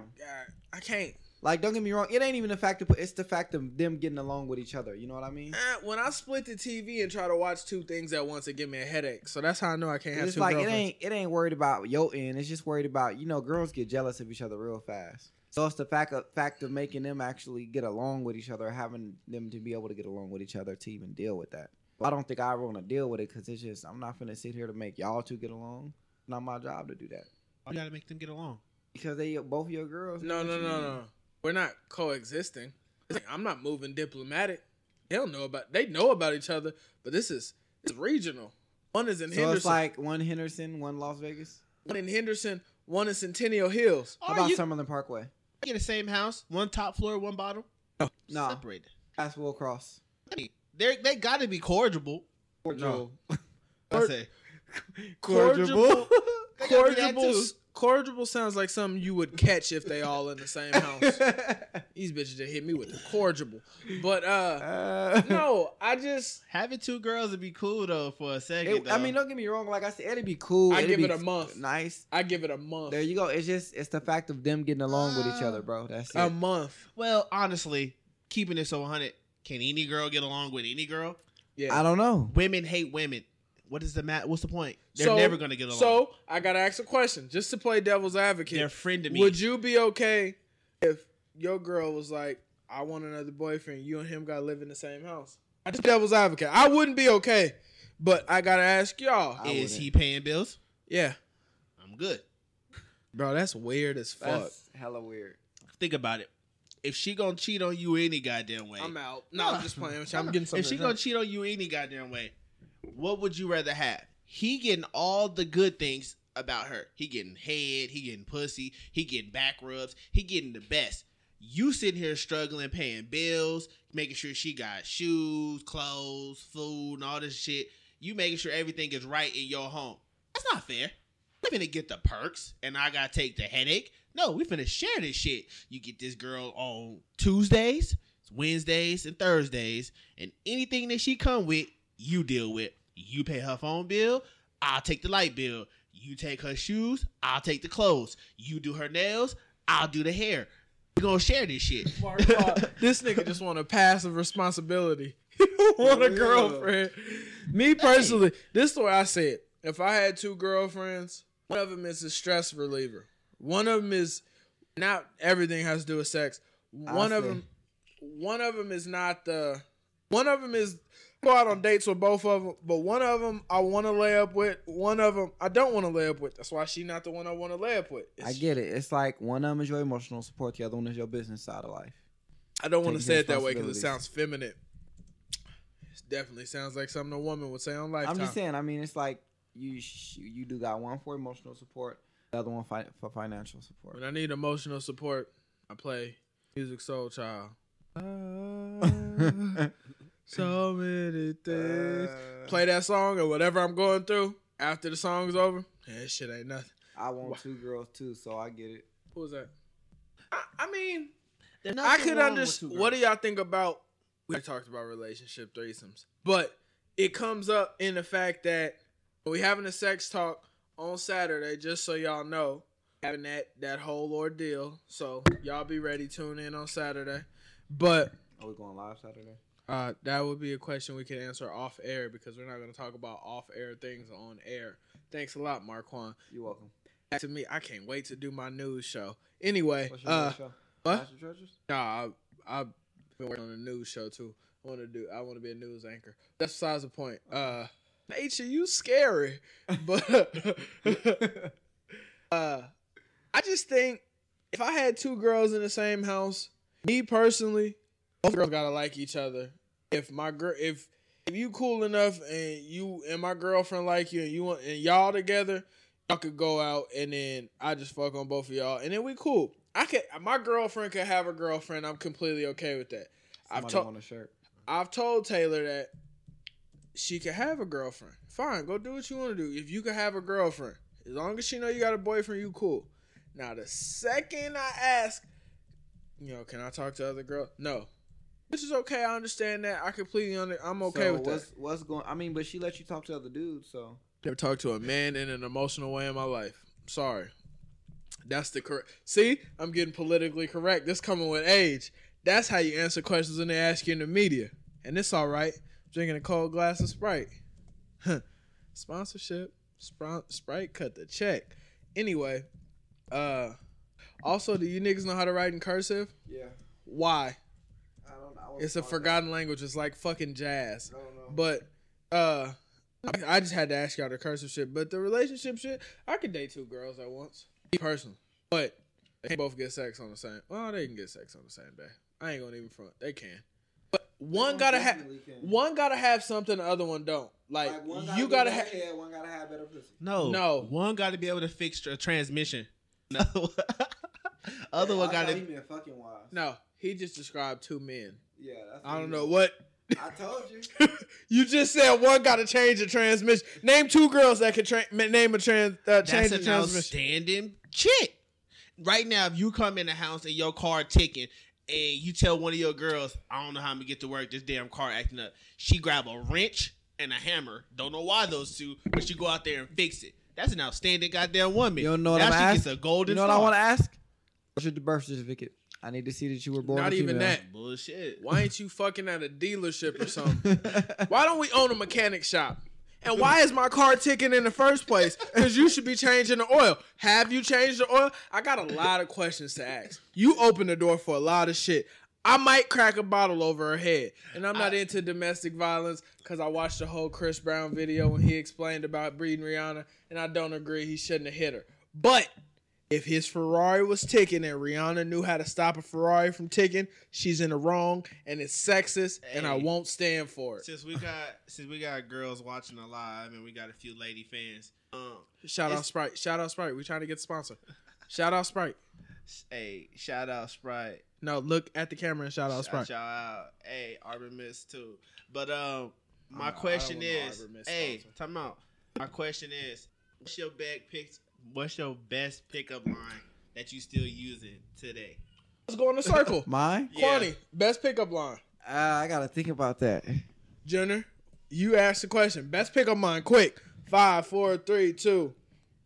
I, I can't. Like, don't get me wrong. It ain't even the fact of it's the fact of them getting along with each other. You know what I mean? Eh, when I split the TV and try to watch two things at once, it give me a headache. So that's how I know I can't have It's two like it ain't it ain't worried about your end. It's just worried about you know girls get jealous of each other real fast. So it's the fact of fact of making them actually get along with each other, having them to be able to get along with each other to even deal with that. But I don't think I ever want to deal with it because it's just I'm not gonna sit here to make y'all two get along. It's Not my job to do that. You gotta make them get along. because they both your girls. No, What no, no, no. We're not coexisting. It's like, I'm not moving diplomatic. They don't know about. They know about each other, but this is it's regional. One is in So Henderson. it's like one Henderson, one Las Vegas. one in Henderson. One in Centennial Hills. How Or about you Summerlin Parkway? Get the same house, one top floor, one bottom. No, Separated. that's Will Cross. I mean, they they got to be cordial. Cordial. I say Cordial. They gotta be that Cordial. Too. Cordial sounds like something you would catch if they all in the same house. These bitches that hit me with the cordial. But uh Uh, no, I just Having two girls would be cool though for a second. it- I mean, don't get me wrong. Like I said, it'd be cool. I it'd give be it a month. Nice. I give it a month. There you go. It's just it's the fact of them getting along with each Uh, other, bro. That's it. A month. well, honestly, keeping it so 100, can any girl get along with any girl? Yeah. I don't know. Women hate women. What is the mat? What's the point? They're So- never gonna get along. So I gotta ask a question, just to play devil's advocate. they're friend to me. Would you be okay if your girl was like, I want another boyfriend, you and him gotta live in the same house? I just devil's advocate. I wouldn't be okay. But I gotta ask y'all. Is he paying bills? Yeah. I'm good. Bro, that's weird as fuck. That's hella weird. Think about it. If she gonna cheat on you any goddamn way, I'm out. No, I'm just playing with you. I'm getting something. If she gonna cheat on you any goddamn way, what would you rather have? He getting all the good things about her. He getting head. He getting pussy. He getting back rubs. He getting the best. You sitting here struggling, paying bills, making sure she got shoes, clothes, food, and all this shit. You making sure everything is right in your home. That's not fair. We finna get the perks, and I gotta take the headache. No, we finna share this shit. You get this girl on Tuesdays, Wednesdays, and Thursdays, and anything that she come with, you deal with. You pay her phone bill, I'll take the light bill. You take her shoes, I'll take the clothes. You do her nails, I'll do the hair. We gonna share this shit. this nigga just want a passive responsibility. He want a girlfriend. Me personally, this is the way I say it. If I had two girlfriends, one of them is a stress reliever. One of them is not everything has to do with sex. One of see. them, one of them is not the. One of them is go out on dates with both of them, but one of them I want to lay up with. One of them I don't want to lay up with. That's why she's not the one I want to lay up with. I get it. It's like one of them is your emotional support, the other one is your business side of life. I don't want to say it that way because it sounds feminine. It definitely sounds like something a woman would say on Lifetime. I'm just saying. I mean, it's like you you do got one for emotional support, the other one fi- for financial support. When I need emotional support, I play Musiq Soulchild. so many things. Uh, Play that song or whatever I'm going through after the song's over. Yeah, that shit ain't nothing. I want two girls too, so I get it. Who was that? I, I mean, I could understand. What do y'all think about? We talked about relationship threesomes, but it comes up in the fact that we having a sex talk on Saturday. Just so y'all know, having that that whole ordeal. So y'all be ready. Tune in on Saturday. But Are we going live Saturday? Uh, that would be a question we can answer off air because we're not going to talk about off air things on air. Thanks a lot, Marquand. You're welcome. To me, I can't wait to do my news show. Anyway, What's your uh, show? what? Nah, I, I've been working on a news show too. I want to do. I want to be a news anchor. That's besides the point. Uh, nature, you scary, but uh, I just think if I had two girls in the same house, me personally, both girls gotta like each other. If my girl, if if you cool enough and you and my girlfriend like you and you want and y'all together, y'all could go out and then I just fuck on both of y'all and then we cool. I could my girlfriend could have a girlfriend. I'm completely okay with that. I've told a shirt. I've told Taylor that she could have a girlfriend. Fine, go do what you want to do. If you could have a girlfriend, as long as she know you got a boyfriend, you cool. Now the second I ask, you know, can I talk to other girls? No, which is okay. I understand that. I completely under. I'm okay so with that. what's, What's going? I mean, but she let you talk to other dudes, so Never talked to a man in an emotional way in my life. Sorry. That's the correct. See, I'm getting politically correct. This coming with age. That's how you answer questions when they ask you in the media. And it's all right. Drinking a cold glass of Sprite. Sponsorship. Spr- Sprite cut the check. Anyway, uh, also, do you niggas know how to write in cursive? yeah. Why? I. It's a forgotten language. It's like fucking jazz. I don't. But uh I- I just had to ask y'all the cursive shit. But the relationship shit, I could date two girls at once. Me personally. But They can both get sex on the same. Well, they can get sex on the same day. I ain't gonna even front. They can, but one gotta have one gotta have something the other one don't. Like, you gotta have. head, one gotta have better pussy. No, No. One got to be able to fix a transmission. No, other one got to. to. He meant fucking wise. No, he just described two men. Yeah, that's I don't know he- what. I told you. you just said one got to change the transmission. Name two girls that could tra- name a trans uh, change That's the an transmission. outstanding chick. Right now, if you come in the house and your car ticking, and you tell one of your girls, "I don't know how I'm gonna get to work. This damn car acting up," she grab a wrench and a hammer. Don't know why those two, but she go out there and fix it. That's an outstanding goddamn woman. You don't know what now I'm asking? a golden. You know what I want to ask? What's your birth certificate? I need to see that you were born. Not even female. that. Bullshit. Why ain't you fucking at a dealership or something? Why don't we own a mechanic shop? And why is my car ticking in the first place? Because you should be changing the oil. Have you changed the oil? I got a lot of questions to ask. You open the door for a lot of shit. I might crack a bottle over her head. And I'm not into domestic violence because I watched the whole Chris Brown video when he explained about breeding Rihanna. And I don't agree he shouldn't have hit her. But if his Ferrari was ticking and Rihanna knew how to stop a Ferrari from ticking, she's in the wrong and it's sexist and I won't stand for it. Since we got since we got girls watching the live and we got a few lady fans, um, Shout out Sprite. Shout out Sprite. We trying to get sponsor. Shout out Sprite. hey, shout out Sprite. No, look at the camera and shout out Sprite. Shout out. Hey, Arbor Mist too. But um, my question don't want no is, hey, time out. My question is, what's your back picks? What's your best pickup line that you still using today? Let's go in a circle. Mine? Yeah. Kwani, best pickup line. Uh, I gotta think about that. Jenner, you asked the question. Best pickup line, quick. Five, four, three, two.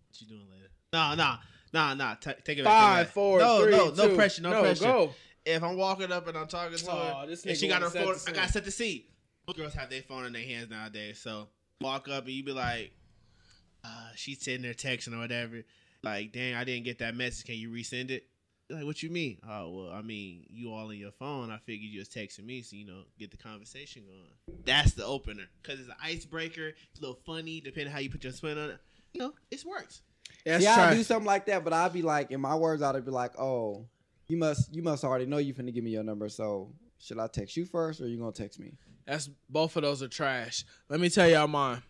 What you doing later? No, no, no, no. T- take it back. Five, take it back. four, no, three, no, no two. pressure, no, no pressure. Go. If I'm walking up and I'm talking to Aw, her, this and she got her wanna phone, I gotta set the seat. Girls have their phone in their hands nowadays, so walk up and you be like, uh, she's sitting there texting or whatever. Like, dang, I didn't get that message. Can you resend it? Like, what you mean? Oh, well, I mean, you all in your phone. I figured you was texting me, so you know, get the conversation going. That's the opener because it's an icebreaker. It's a little funny, depending on how you put your spin on it. You know, it works. That's yeah, I'll do something like that, but I'd be like, in my words, I'd be like, oh, you must, you must already know you finna give me your number. So should I text you first, or you gonna text me? That's both of those are trash. Let me tell y'all mine.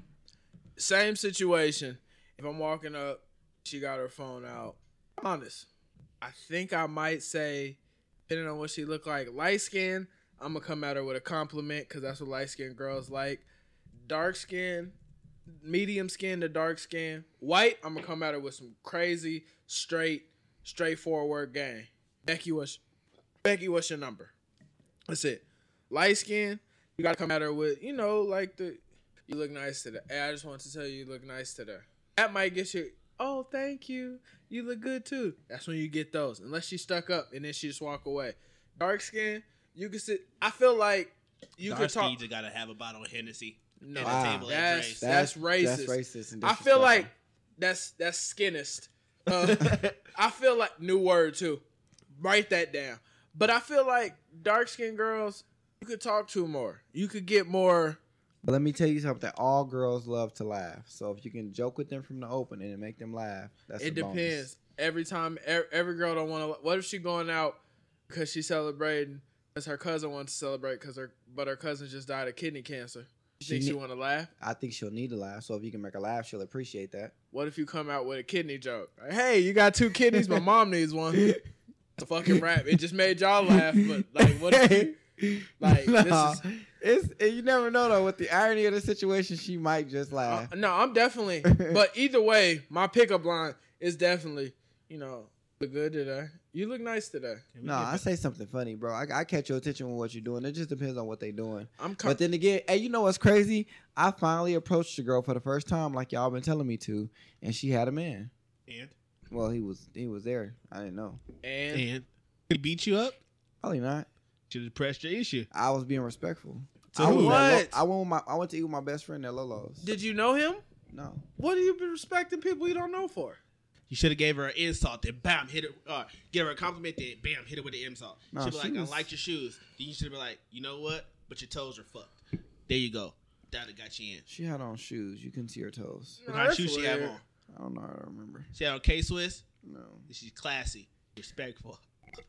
Same situation. If I'm walking up, she got her phone out. Honest. I think I might say, depending on what she look like, light skin, I'm gonna come at her with a compliment because that's what light skinned girls like. Dark skin, medium skin to dark skin, white, I'm gonna come at her with some crazy, straight, straightforward game. Becky, what's Becky? What's your number? That's it. Light skin, you gotta come at her with, you know, like the you look nice today. Hey, I just want to tell you you look nice today. That might get you. Oh, thank you. You look good too. That's when you get those. Unless she stuck up and then she just walk away. Dark skin, you can sit. I feel like you Dark could talk. you just gotta have a bottle of Hennessy. No, and Wow. a table of that's that's racist. That's racist. I feel like that's that's skinnist. Uh, I feel like new word too. Write that down. But I feel like dark skinned girls, you could talk to more. You could get more. But let me tell you something. All girls love to laugh. So if you can joke with them from the open and make them laugh, that's it a bonus. depends. Every time, every, every girl don't want to. What if she going out because she's celebrating? Because her cousin wants to celebrate because her, but her cousin just died of kidney cancer. You She think she want to laugh? I think she'll need to laugh. So if you can make her laugh, she'll appreciate that. What if you come out with a kidney joke? Like, hey, you got two kidneys. My mom needs one. It's a fucking rap. It just made y'all laugh. But like, what if you, like this is? It's and you never know though. With the irony of the situation, she might just laugh. Uh, no, I'm definitely. But either way, my pickup line is definitely, you know, look good today. You look nice today. no, I say something funny, bro. I, I catch your attention with what you're doing. It just depends on what they're doing. I'm. Com- But then again, hey, you know what's crazy? I finally approached the girl for the first time, like y'all been telling me to, and she had a man. And Well, he was he was there. I didn't know. and and he beat you up. Probably not. Should have pressed your issue. I was being respectful. To I, was who? at Lo- What? I went with my I went to eat with my best friend at Lolo's. did you know him? no. What do you be respecting people you don't know for? You should have gave her an insult, then bam, hit it. Uh, give her a compliment, then bam, hit it with the insult. No, She'd be she like, was- "I like your shoes." Then you should have been like, "You know what? But your toes are fucked." There you go. That'd got you in. She had on shoes. You couldn't see her toes. What kind of that's shoes she have on? I don't know. I don't remember. She had on K Swiss. No. She's classy. Respectful.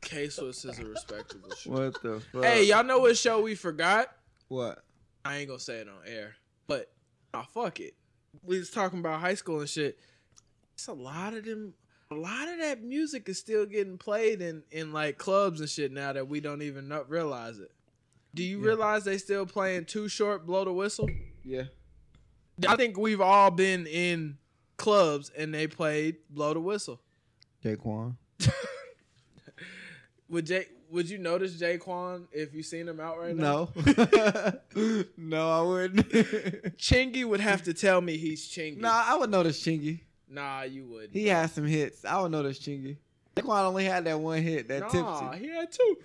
K Swiss is a respectable show. What the fuck? Hey, y'all know what show we forgot? What? I ain't gonna say it on air, but ah, fuck it. We was talking about high school and shit. It's a lot of them. A lot of that music is still getting played in in like clubs and shit now that we don't even know, realize it. Do you Yeah. realize they still playing Too Short, Blow the Whistle? Yeah. I think we've all been in clubs and they played Blow the Whistle. J-Kwon. Would Jay? Would you notice J-Kwon if you seen him out right now? No. no, I wouldn't. Chingy would have to tell me he's Chingy. nah, I would notice Chingy. nah, you would. He had some hits. I would notice Chingy. J-Kwon only had that one hit, that Nah, tipsy. he had two.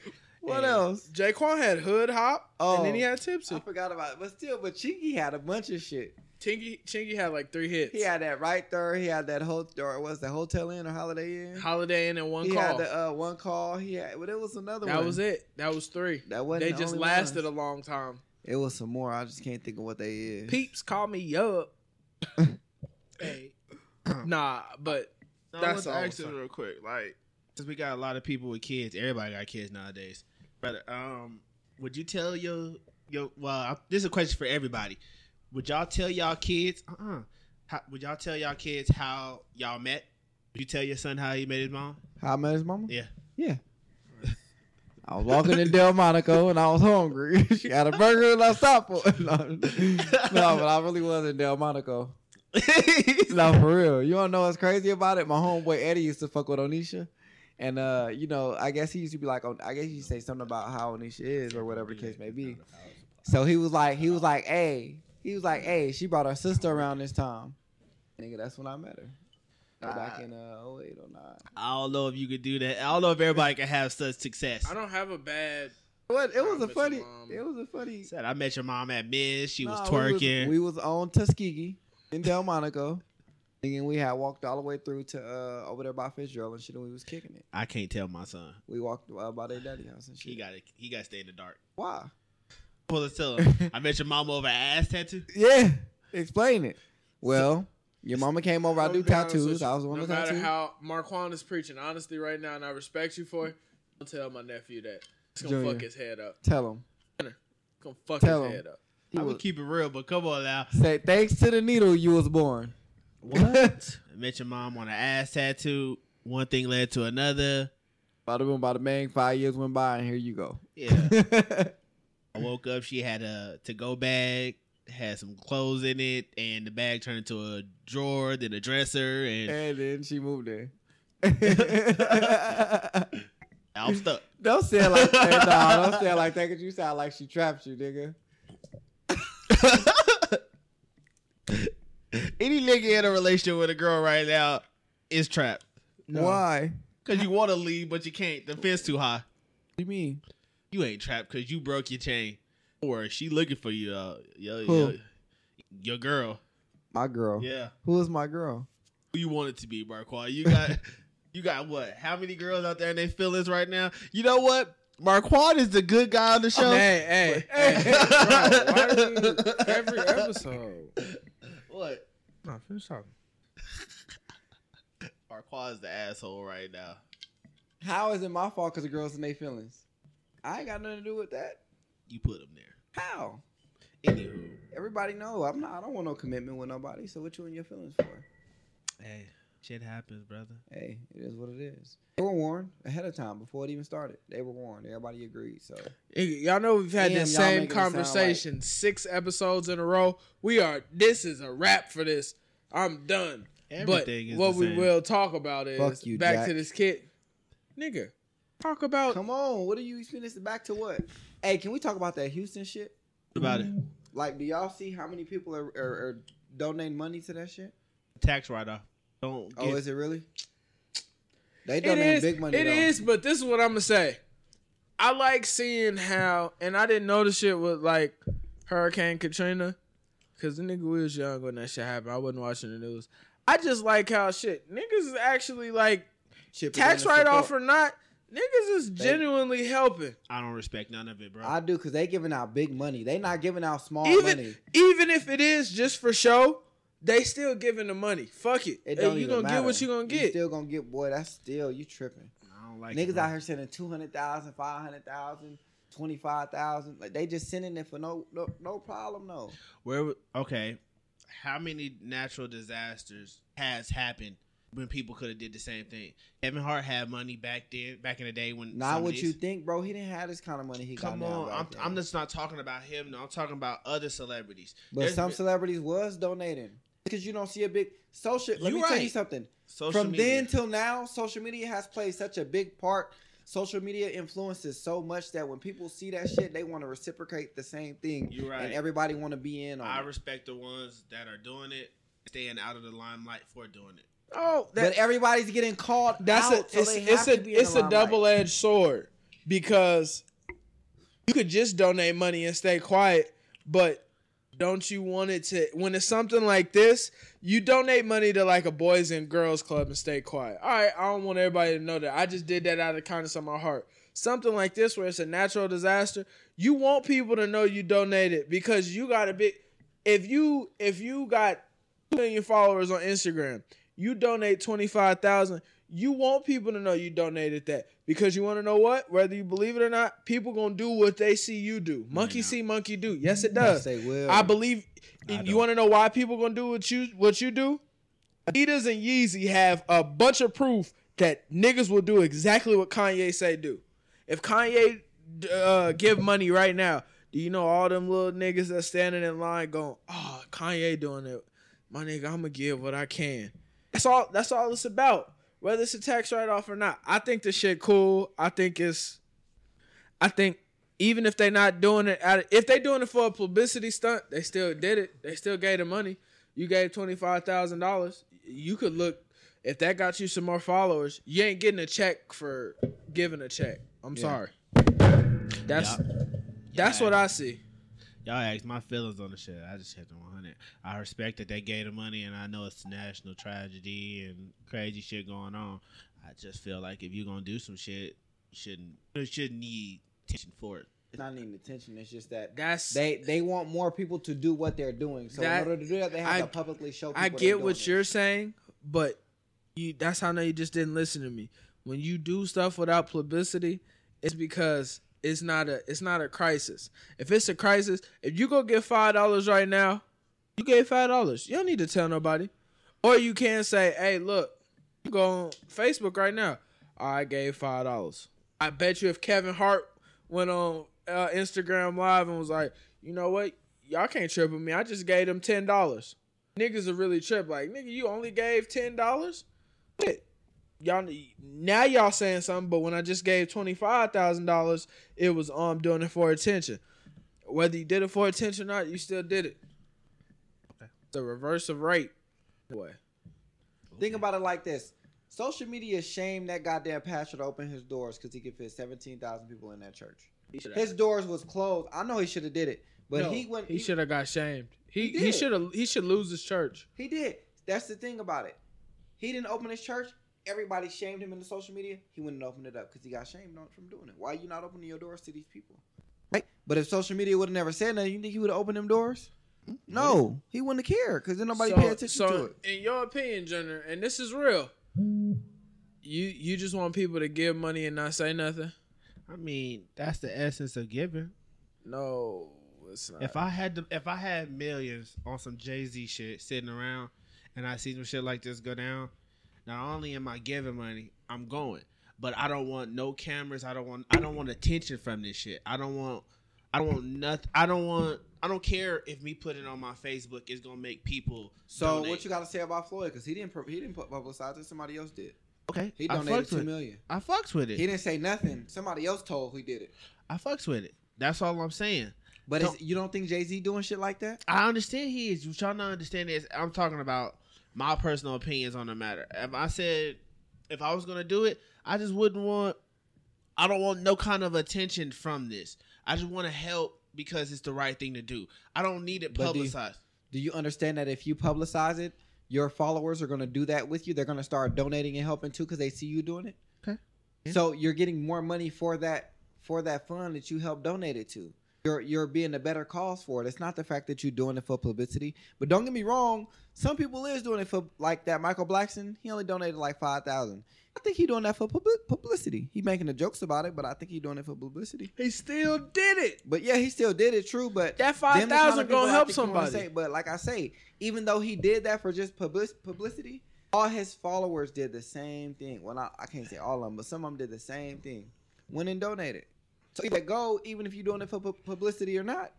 What And else? J-Kwon had Hood Hop, Oh. and then he oh, had Tipsy. I forgot about it. But still, but Chingy had a bunch of shit. Chingy, Chingy had like three hits. He had that right there. He had that whole or was the Hotel Inn or Holiday Inn? Holiday Inn and one he call. had the uh, one call. He had, but it was another one. that one. was it. That was three. That wasn't They the just only lasted ones. a long time. It was some more. I just can't think of what they is. Peeps call me up. Hey. Nah, but No, That's That's all all. I'm Ask saying. real quick, like, since we got a lot of people with kids, everybody got kids nowadays. Brother, um, would you tell your your? Well, I- this is a question for everybody. Would y'all tell y'all kids? Uh, uh how, would y'all tell y'all kids how y'all met? Would you tell your son how he met his mom? How I met his mama? Yeah. Yeah. I was walking in Delmonico and I was hungry. she had a burger and I stopped for it. No, no, but I really was in Delmonico. No, for real. You wanna know what's crazy about it? My homeboy Eddie used to fuck with Onisha. And uh, you know, I guess he used to be like, oh, I guess he used to say something about how Onisha is or whatever the case may be. So he was like, he was like, hey, he was like, hey, she brought her sister around this time. Nigga, that's when I met her. Back in uh 08, 09. I don't know if you could do that. I don't know if everybody can have such success. I don't have a bad. What? It was I a met funny. It was a funny. Said I met your mom at Miz. She was twerking. We was, we was on Tuskegee in Delmonico, and we had walked all the way through to uh, over there by Fitzgerald and shit, and we was kicking it. I can't tell my son. We walked uh, by their daddy house and shit. He got to He got to stay in the dark. Why? Pull us tell him. I met your mama over an ass tattoo. Yeah, explain it. Well, your mama came over. I do gonna honest tattoos. I was one no of the matter how Marquand is preaching honestly right now, and I respect you for it, don't tell my nephew that. It's gonna Junior. fuck his head up. Tell him. It's gonna fuck Tell his him. head up. He I would was- keep it real, but come on now. say thanks to the needle you was born. What? I met your mom on an ass tattoo. One thing led to another. Bada boom, bada bang. Five years went by, and here you go. Yeah. I woke up. She had a to go bag, had some clothes in it, and the bag turned into a drawer, then a dresser, and and then she moved in. I'm stuck. don't say it like that. No, don't say it like that because you sound like she trapped you, nigga. Any nigga in a relationship with a girl right now is trapped Why? because you want to leave, but you can't. The fence too high. What do you mean? You ain't trapped because you broke your chain, or she looking for you. Uh, yo, Who? yo, your girl. My girl. Yeah. Who is my girl? who you want it to be, Marquand. You got you got what? How many girls out there in their feelings right now? You know what? Marquand is the good guy on the show. Hey, hey, hey, bro, why do you, every episode? What? No, finish talking. Marquand is the asshole right now. How is it my fault because the girls in their feelings? I ain't got nothing to do with that. You put him there. How? Anywho, Everybody know I'm not. I don't want no commitment with nobody. So what you in your feelings for? hey, shit happens, brother. Hey, it is what it is. They were warned ahead of time before it even started. They were warned. Everybody agreed. So Y'all know we've had Damn, this same making it sound conversation six episodes in a row. We are. This is a wrap for this. I'm done. Everything but is what the we same. will talk about is Fuck you, back Jack. to this kid, nigga. Talk about come on, what are you finishing back to what? Hey, can we talk about that Houston shit? What about it? Like, do y'all see how many people are, are, are donating money to that shit? Tax write off. Don't. Oh, is it really? They It donate is. big money. It though. is, but this is what I'm gonna say. I like seeing how, and I didn't know the shit with like Hurricane Katrina, because the nigga was young when that shit happened. I wasn't watching the news. I just like how shit niggas is actually like Chipping tax write off or not. Niggas is They- genuinely helping. I don't respect none of it, bro. I do because they giving out big money. They not giving out small Even money. even if it is just for show, they still giving the money. Fuck it. It Hey, you gonna matter. get what you gonna You get. still gonna get boy. That's still you tripping. I don't don't like Niggas it, out here sending 200,000, 500,000, 25,000. Like they just sending it for no no, no problem, no. Where okay, how many natural disasters has happened when people could have did the same thing? Kevin Hart had money back then, back in the day when Not what you think, bro. He didn't have this kind of money he Come on, I'm. I'm just not talking about him. No, I'm talking about other celebrities. But There's some been- celebrities was donating because you don't see a big social. Let me tell you something. social From media. then till now, social media has played such a big part. Social media influences so much that when people see that shit, they want to reciprocate the same thing, You're right. and everybody want to be in on I it. respect the ones that are doing it, staying out of the limelight for doing it. Oh, but everybody's getting called That's out, a so it's, they it's have a it's a double edged sword because you could just donate money and stay quiet, but don't you want it to when it's something like this, you donate money to like a boys and girls club and stay quiet. All right, I don't want everybody to know that. I just did that out of the kindness of my heart. Something like this where it's a natural disaster, you want people to know you donated because you got a big if you if you got 2 million followers on Instagram, you donate 25,000, you want people to know you donated that because you want to know what? Whether you believe it or not, people going to do what they see you do. Monkey know. see, monkey do. Yes, it Yes, does. they will. I believe I you want to know why people going to do what you what you do? Adidas and Yeezy have a bunch of proof that niggas will do exactly what Kanye say do. If Kanye uh, give money right now, do you know all them little niggas that standing in line going, "Oh, Kanye doing it, my nigga, I'm gonna give what I can." That's all. That's all it's about. Whether it's a tax write off or not, I think this shit cool. I think it's. I think even if they're not doing it, out of, if they're doing it for a publicity stunt, they still did it. They still gave the money. You gave twenty five thousand dollars. You could look if that got you some more followers. You ain't getting a check for giving a check. I'm Yeah. sorry. That's that's Yeah. what I see. Y'all asked my feelings on the shit. I just hit the 100. I respect that they gave the money, and I know it's a national tragedy and crazy shit going on. I just feel like if you're gonna do some shit, you shouldn't you shouldn't need attention for it. It's not needing attention. It's just that That's they they want more people to do what they're doing. So That- in order to do that, they have I- to publicly show. People I get doing what it. you're saying, but you that's how I know you just didn't listen to me. When you do stuff without publicity, it's because it's not a it's not a crisis. If it's a crisis, if you go get five dollars right now, you gave five dollars. You don't need to tell nobody. Or you can say, hey, look, go on Facebook right now. I gave five dollars. I bet you if Kevin Hart went on uh, Instagram Live and was like, you know what, y'all can't trip with me. I just gave them ten dollars. Niggas are really trip. Like, nigga, you only gave ten dollars. Y'all now y'all saying something, but when I just gave twenty five thousand dollars, it was um doing it for attention. Whether you did it for attention or not, you still did it. Okay. The reverse of rape. Boy. Think about it like this: social media shamed that goddamn pastor to open his doors because he could fit seventeen thousand people in that church. His doors was closed. I know he should have did it, but No, he went. He should have got shamed. He He he should have he should lose his church. He did. That's the thing about it. He didn't open his church. Everybody shamed him in the social media. He wouldn't open it up because he got shamed on from doing it. Why you not opening your doors to these people? Right. But if social media would have never said nothing, you think he would have opened them doors? Mm-hmm. No, he wouldn't have cared because then nobody so, paid attention so to it. in your opinion, Jenner, and this is real, you you just want people to give money and not say nothing? I mean, that's the essence of giving. No, it's not. If I had to, if I had millions on some Jay Z shit sitting around, and I see some shit like this go down, not only am I giving money, I'm going. But I don't want no cameras. I don't want. I don't want attention from this shit. I don't want. I don't want nothing. I don't want. I don't care if me putting it on my Facebook is gonna make people. So donate. what you got to say about Floyd? Because he didn't he didn't put publicize it. Somebody else did. Okay, He donated two million. I fucks with it. He didn't say nothing. Somebody else told who did it. I fucks with it. That's all I'm saying. But Don't- is, you don't think Jay Z doing shit like that? I understand he is. What y'all not understand is I'm talking about my personal opinions on the matter. If I said if I was gonna do it, I just wouldn't want. I don't want no kind of attention from this. I just want to help because it's the right thing to do. I don't need it But do you- publicized. Do you understand that if you publicize it, your followers are going to do that with you? They're going to start donating and helping too because they see you doing it. Okay. Yeah. So you're getting more money for that for that fund that you helped donate it to. You're you're being a better cause for it. It's not the fact that you're doing it for publicity. But don't get me wrong, some people is doing it for like that Michael Blackson. He only donated like five thousand. I think he doing that for pub- publicity. He making the jokes about it, but I think he doing it for publicity. He still did it. But yeah, he still did it. True, but That five thousand gonna help think you wanna somebody. say- but like I say, even though he did that for just public- publicity, all his followers did the same thing. Well, not, I can't say all of them, but some of them did the same thing. Went and donated. So either go, even if you're doing it for publicity or not,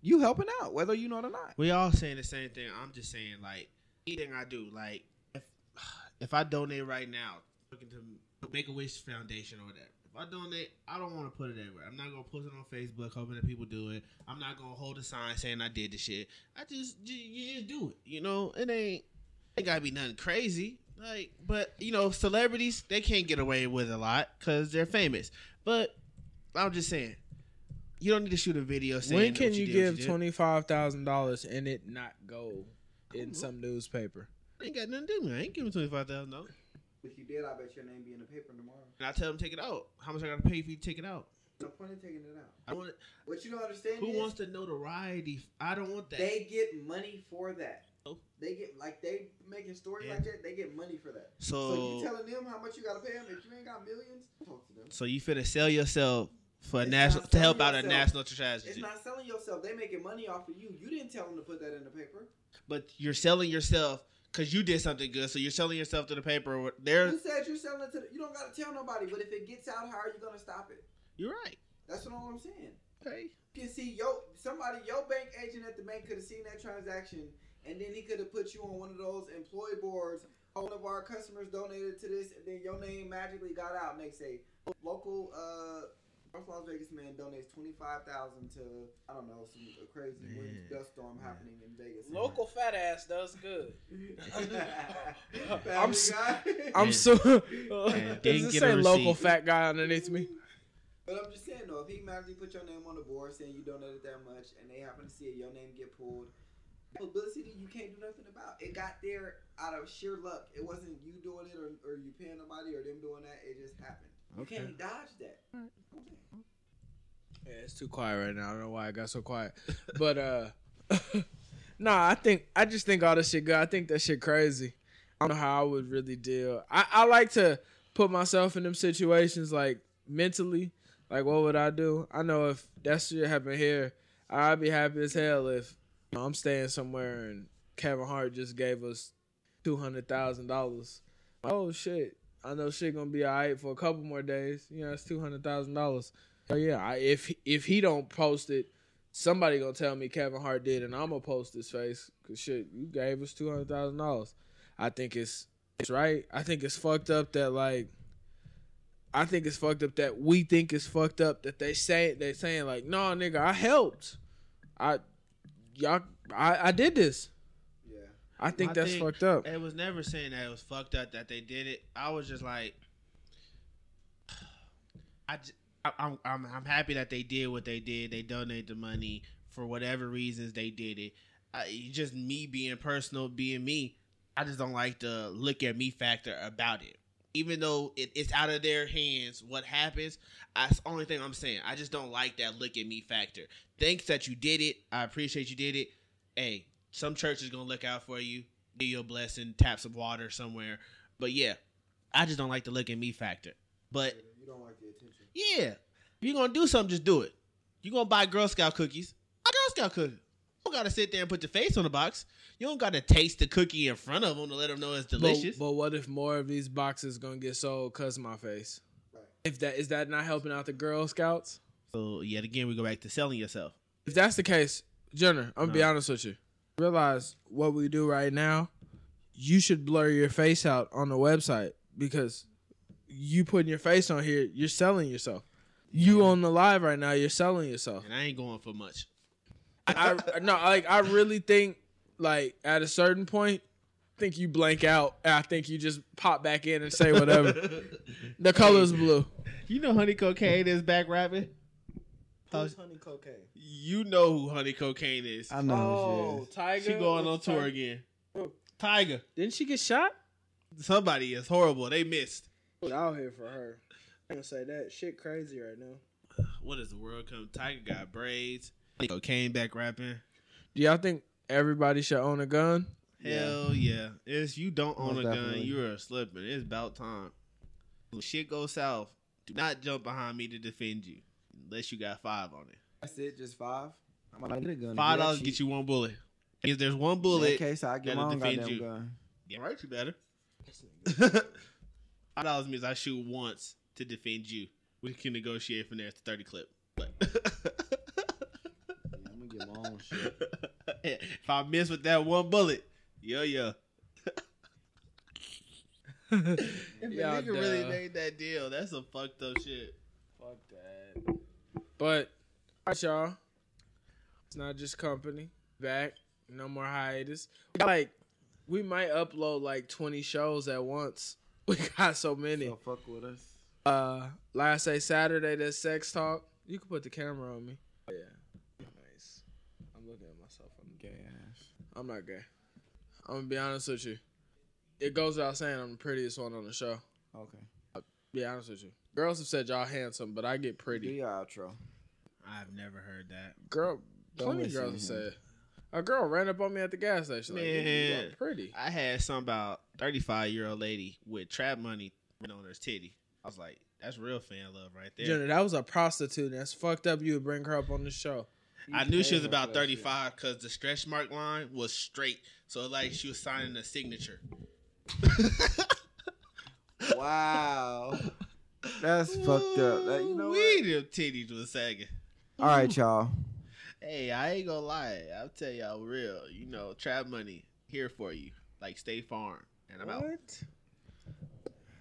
you helping out, whether you know it or not. We all saying the same thing. I'm just saying, like, anything I do, like, if if I donate right now, looking to Make a Wish Foundation or whatever. If I donate, I don't want to put it everywhere. I'm not gonna post it on Facebook hoping that people do it. I'm not gonna hold a sign saying I did the shit. I just you just do it. You know, it ain't it gotta be nothing crazy. Like, but you know, celebrities they can't get away with a lot because they're famous. But I'm just saying, you don't need to shoot a video saying. When can what you did, give twenty five thousand dollars and it not go in some newspaper? I ain't got nothing to do with it. I ain't giving twenty five thousand dollars. If you did, I bet your name be in the paper tomorrow. And I tell them take it out. How much I gotta pay for you to take it out? No point in taking it out. I want. What you don't understand Who is wants the notoriety? I don't want that. they get money for that. Oh. They get like they making stories Yeah. like that. They get money for that. So, so, you telling them how much you gotta pay them if you ain't got millions? Talk to them. so you finna sell yourself for a It's national to help out a national national It's not selling yourself. They making money off of you. You didn't tell them to put that in the paper. but you're selling yourself because you did something good. So you're selling yourself to the paper. There, They're said you're selling it to? The, you don't gotta tell nobody. But if it gets out, how are you gonna stop it? you're right. That's what I'm saying. Okay. You can see yo somebody your bank agent at the bank could have seen that transaction and then he could have put you on one of those employee boards. One of our customers donated to this, and then your name magically got out. Next day, local uh, North Las Vegas man donates twenty five thousand to I don't know some crazy wind dust storm happening in Vegas. Local fat ass does good. I'm s- Guy. I'm so. And Does it get say a local fat guy underneath me? But I'm just saying though, if he magically put your name on the board saying you donated that much, and they happen to see it, your name get pulled. Publicity you can't do nothing about. It got there out of sheer luck. It wasn't you doing it or, or you paying somebody or them doing that. It just happened. You Okay. can't dodge that. Yeah, it's too quiet right now. I don't know why I got so quiet. But uh nah, I think I just think all this shit good. I think that shit crazy. I don't know how I would really deal. I, I like to put myself in them situations like mentally. Like what would I do? I know if that shit happened here, I'd be happy as hell if you know, I'm staying somewhere and Kevin Hart just gave us two hundred thousand dollars. Oh shit. I know shit gonna be alright for a couple more days. You know, it's two hundred thousand dollars. Oh yeah, I, if if he don't post it, somebody gonna tell me Kevin Hart did, and I'm gonna post his face. Cause shit, you gave us two hundred thousand dollars. I think it's it's right. I think it's fucked up that like. I think it's fucked up that we think it's fucked up that they say they saying like, no, nigga, I helped. I, y'all, I, I did this. I think I that's think- fucked up. It was never saying that it was fucked up that they did it. I was just like, I, j- I am I'm, I'm happy that they did what they did. They donated the money for whatever reasons they did it. I, just me being personal, being me. I just don't like the look at me factor about it. Even though it, it's out of their hands, what happens? That's the only thing I'm saying. I just don't like that look at me factor. Thanks that you did it. I appreciate you did it. Hey, some church is gonna look out for you, give you a blessing, tap some water somewhere. But yeah, I just don't like the look at me factor. But You don't like the attention. yeah, if you're gonna do something, just do it. You gonna buy Girl Scout cookies? Buy Girl Scout cookies. You don't gotta sit there and put your face on the box. You don't gotta taste the cookie in front of them to let them know it's delicious. But, but what if more of these boxes gonna get sold cause of my face? Right. If that is that not helping out the Girl Scouts? so yet again, we go back to selling yourself. If that's the case, Jenner, I'm gonna be honest with you. Realize what we do right now. You should blur your face out on the website because you putting your face on here, you're selling yourself. You on the live right now, you're selling yourself. And I ain't going for much. I, I no, like I really think like at a certain point, I think you blank out. And I think you just pop back in and say whatever. the color's blue. You know Honey Cocaine is back rapping? Who's honey cocaine? You know who Honey Cocaine is. I know Oh, Tyga. She going on tour Tyga? again. Tyga. Didn't she get shot? Somebody is horrible. They missed. Out here for her. I'm gonna say that shit crazy right now. what is the world come? Tyga got braids. Cocaine back rapping. Do y'all think everybody should own a gun? Hell yeah! If you don't own Most a gun, you are slipping. It's about time. When shit goes south, do not jump behind me to defend you, unless you got five on it. That's it, just five. I might get a gun. Five dollars get you one bullet. If there's one bullet, In case I get my that'll own defend goddamn you. gun. yeah, right, you better. Five dollars means I shoot once to defend you. We can negotiate from there to thirty clip. But Yeah, I'm gonna get my own shit. if I miss with that one bullet, yeah, yeah. If a Y'all nigga really made that deal, that's some fucked up shit. Fuck that. But, all right, y'all. It's Not Juss company. Back. No more hiatus. Like, we might upload like 20 shows at once. We got so many. So fuck with us. Uh, last say Saturday, that's sex talk. You can put the camera on me. Yeah. Nice. I'm looking at myself. I'm Gay ass. I'm not gay. I'm gonna be honest with you. It goes without saying I'm the prettiest one on the show. Okay. Be honest with you. Girls have said y'all handsome, but I get Do pretty. your outro. I've never heard that. Girl, Don't plenty of girls have said. A girl ran up on me at the gas station. Like, "Nigga, you Man. pretty. I had some about thirty five year old lady with trap money on her titty. I was like, that's real fan love right there. Jenna, that was a prostitute. That's fucked up. You would bring her up on the show. I knew she was about for that thirty shit. five because the stretch mark line was straight, so like she was signing a signature. Wow. That's fucked up. That, you know we them titties was sagging. All right, y'all. Hey, I ain't gonna lie. I'll tell y'all real. You know, trap money here for you, like State Farm, and I'm out. What?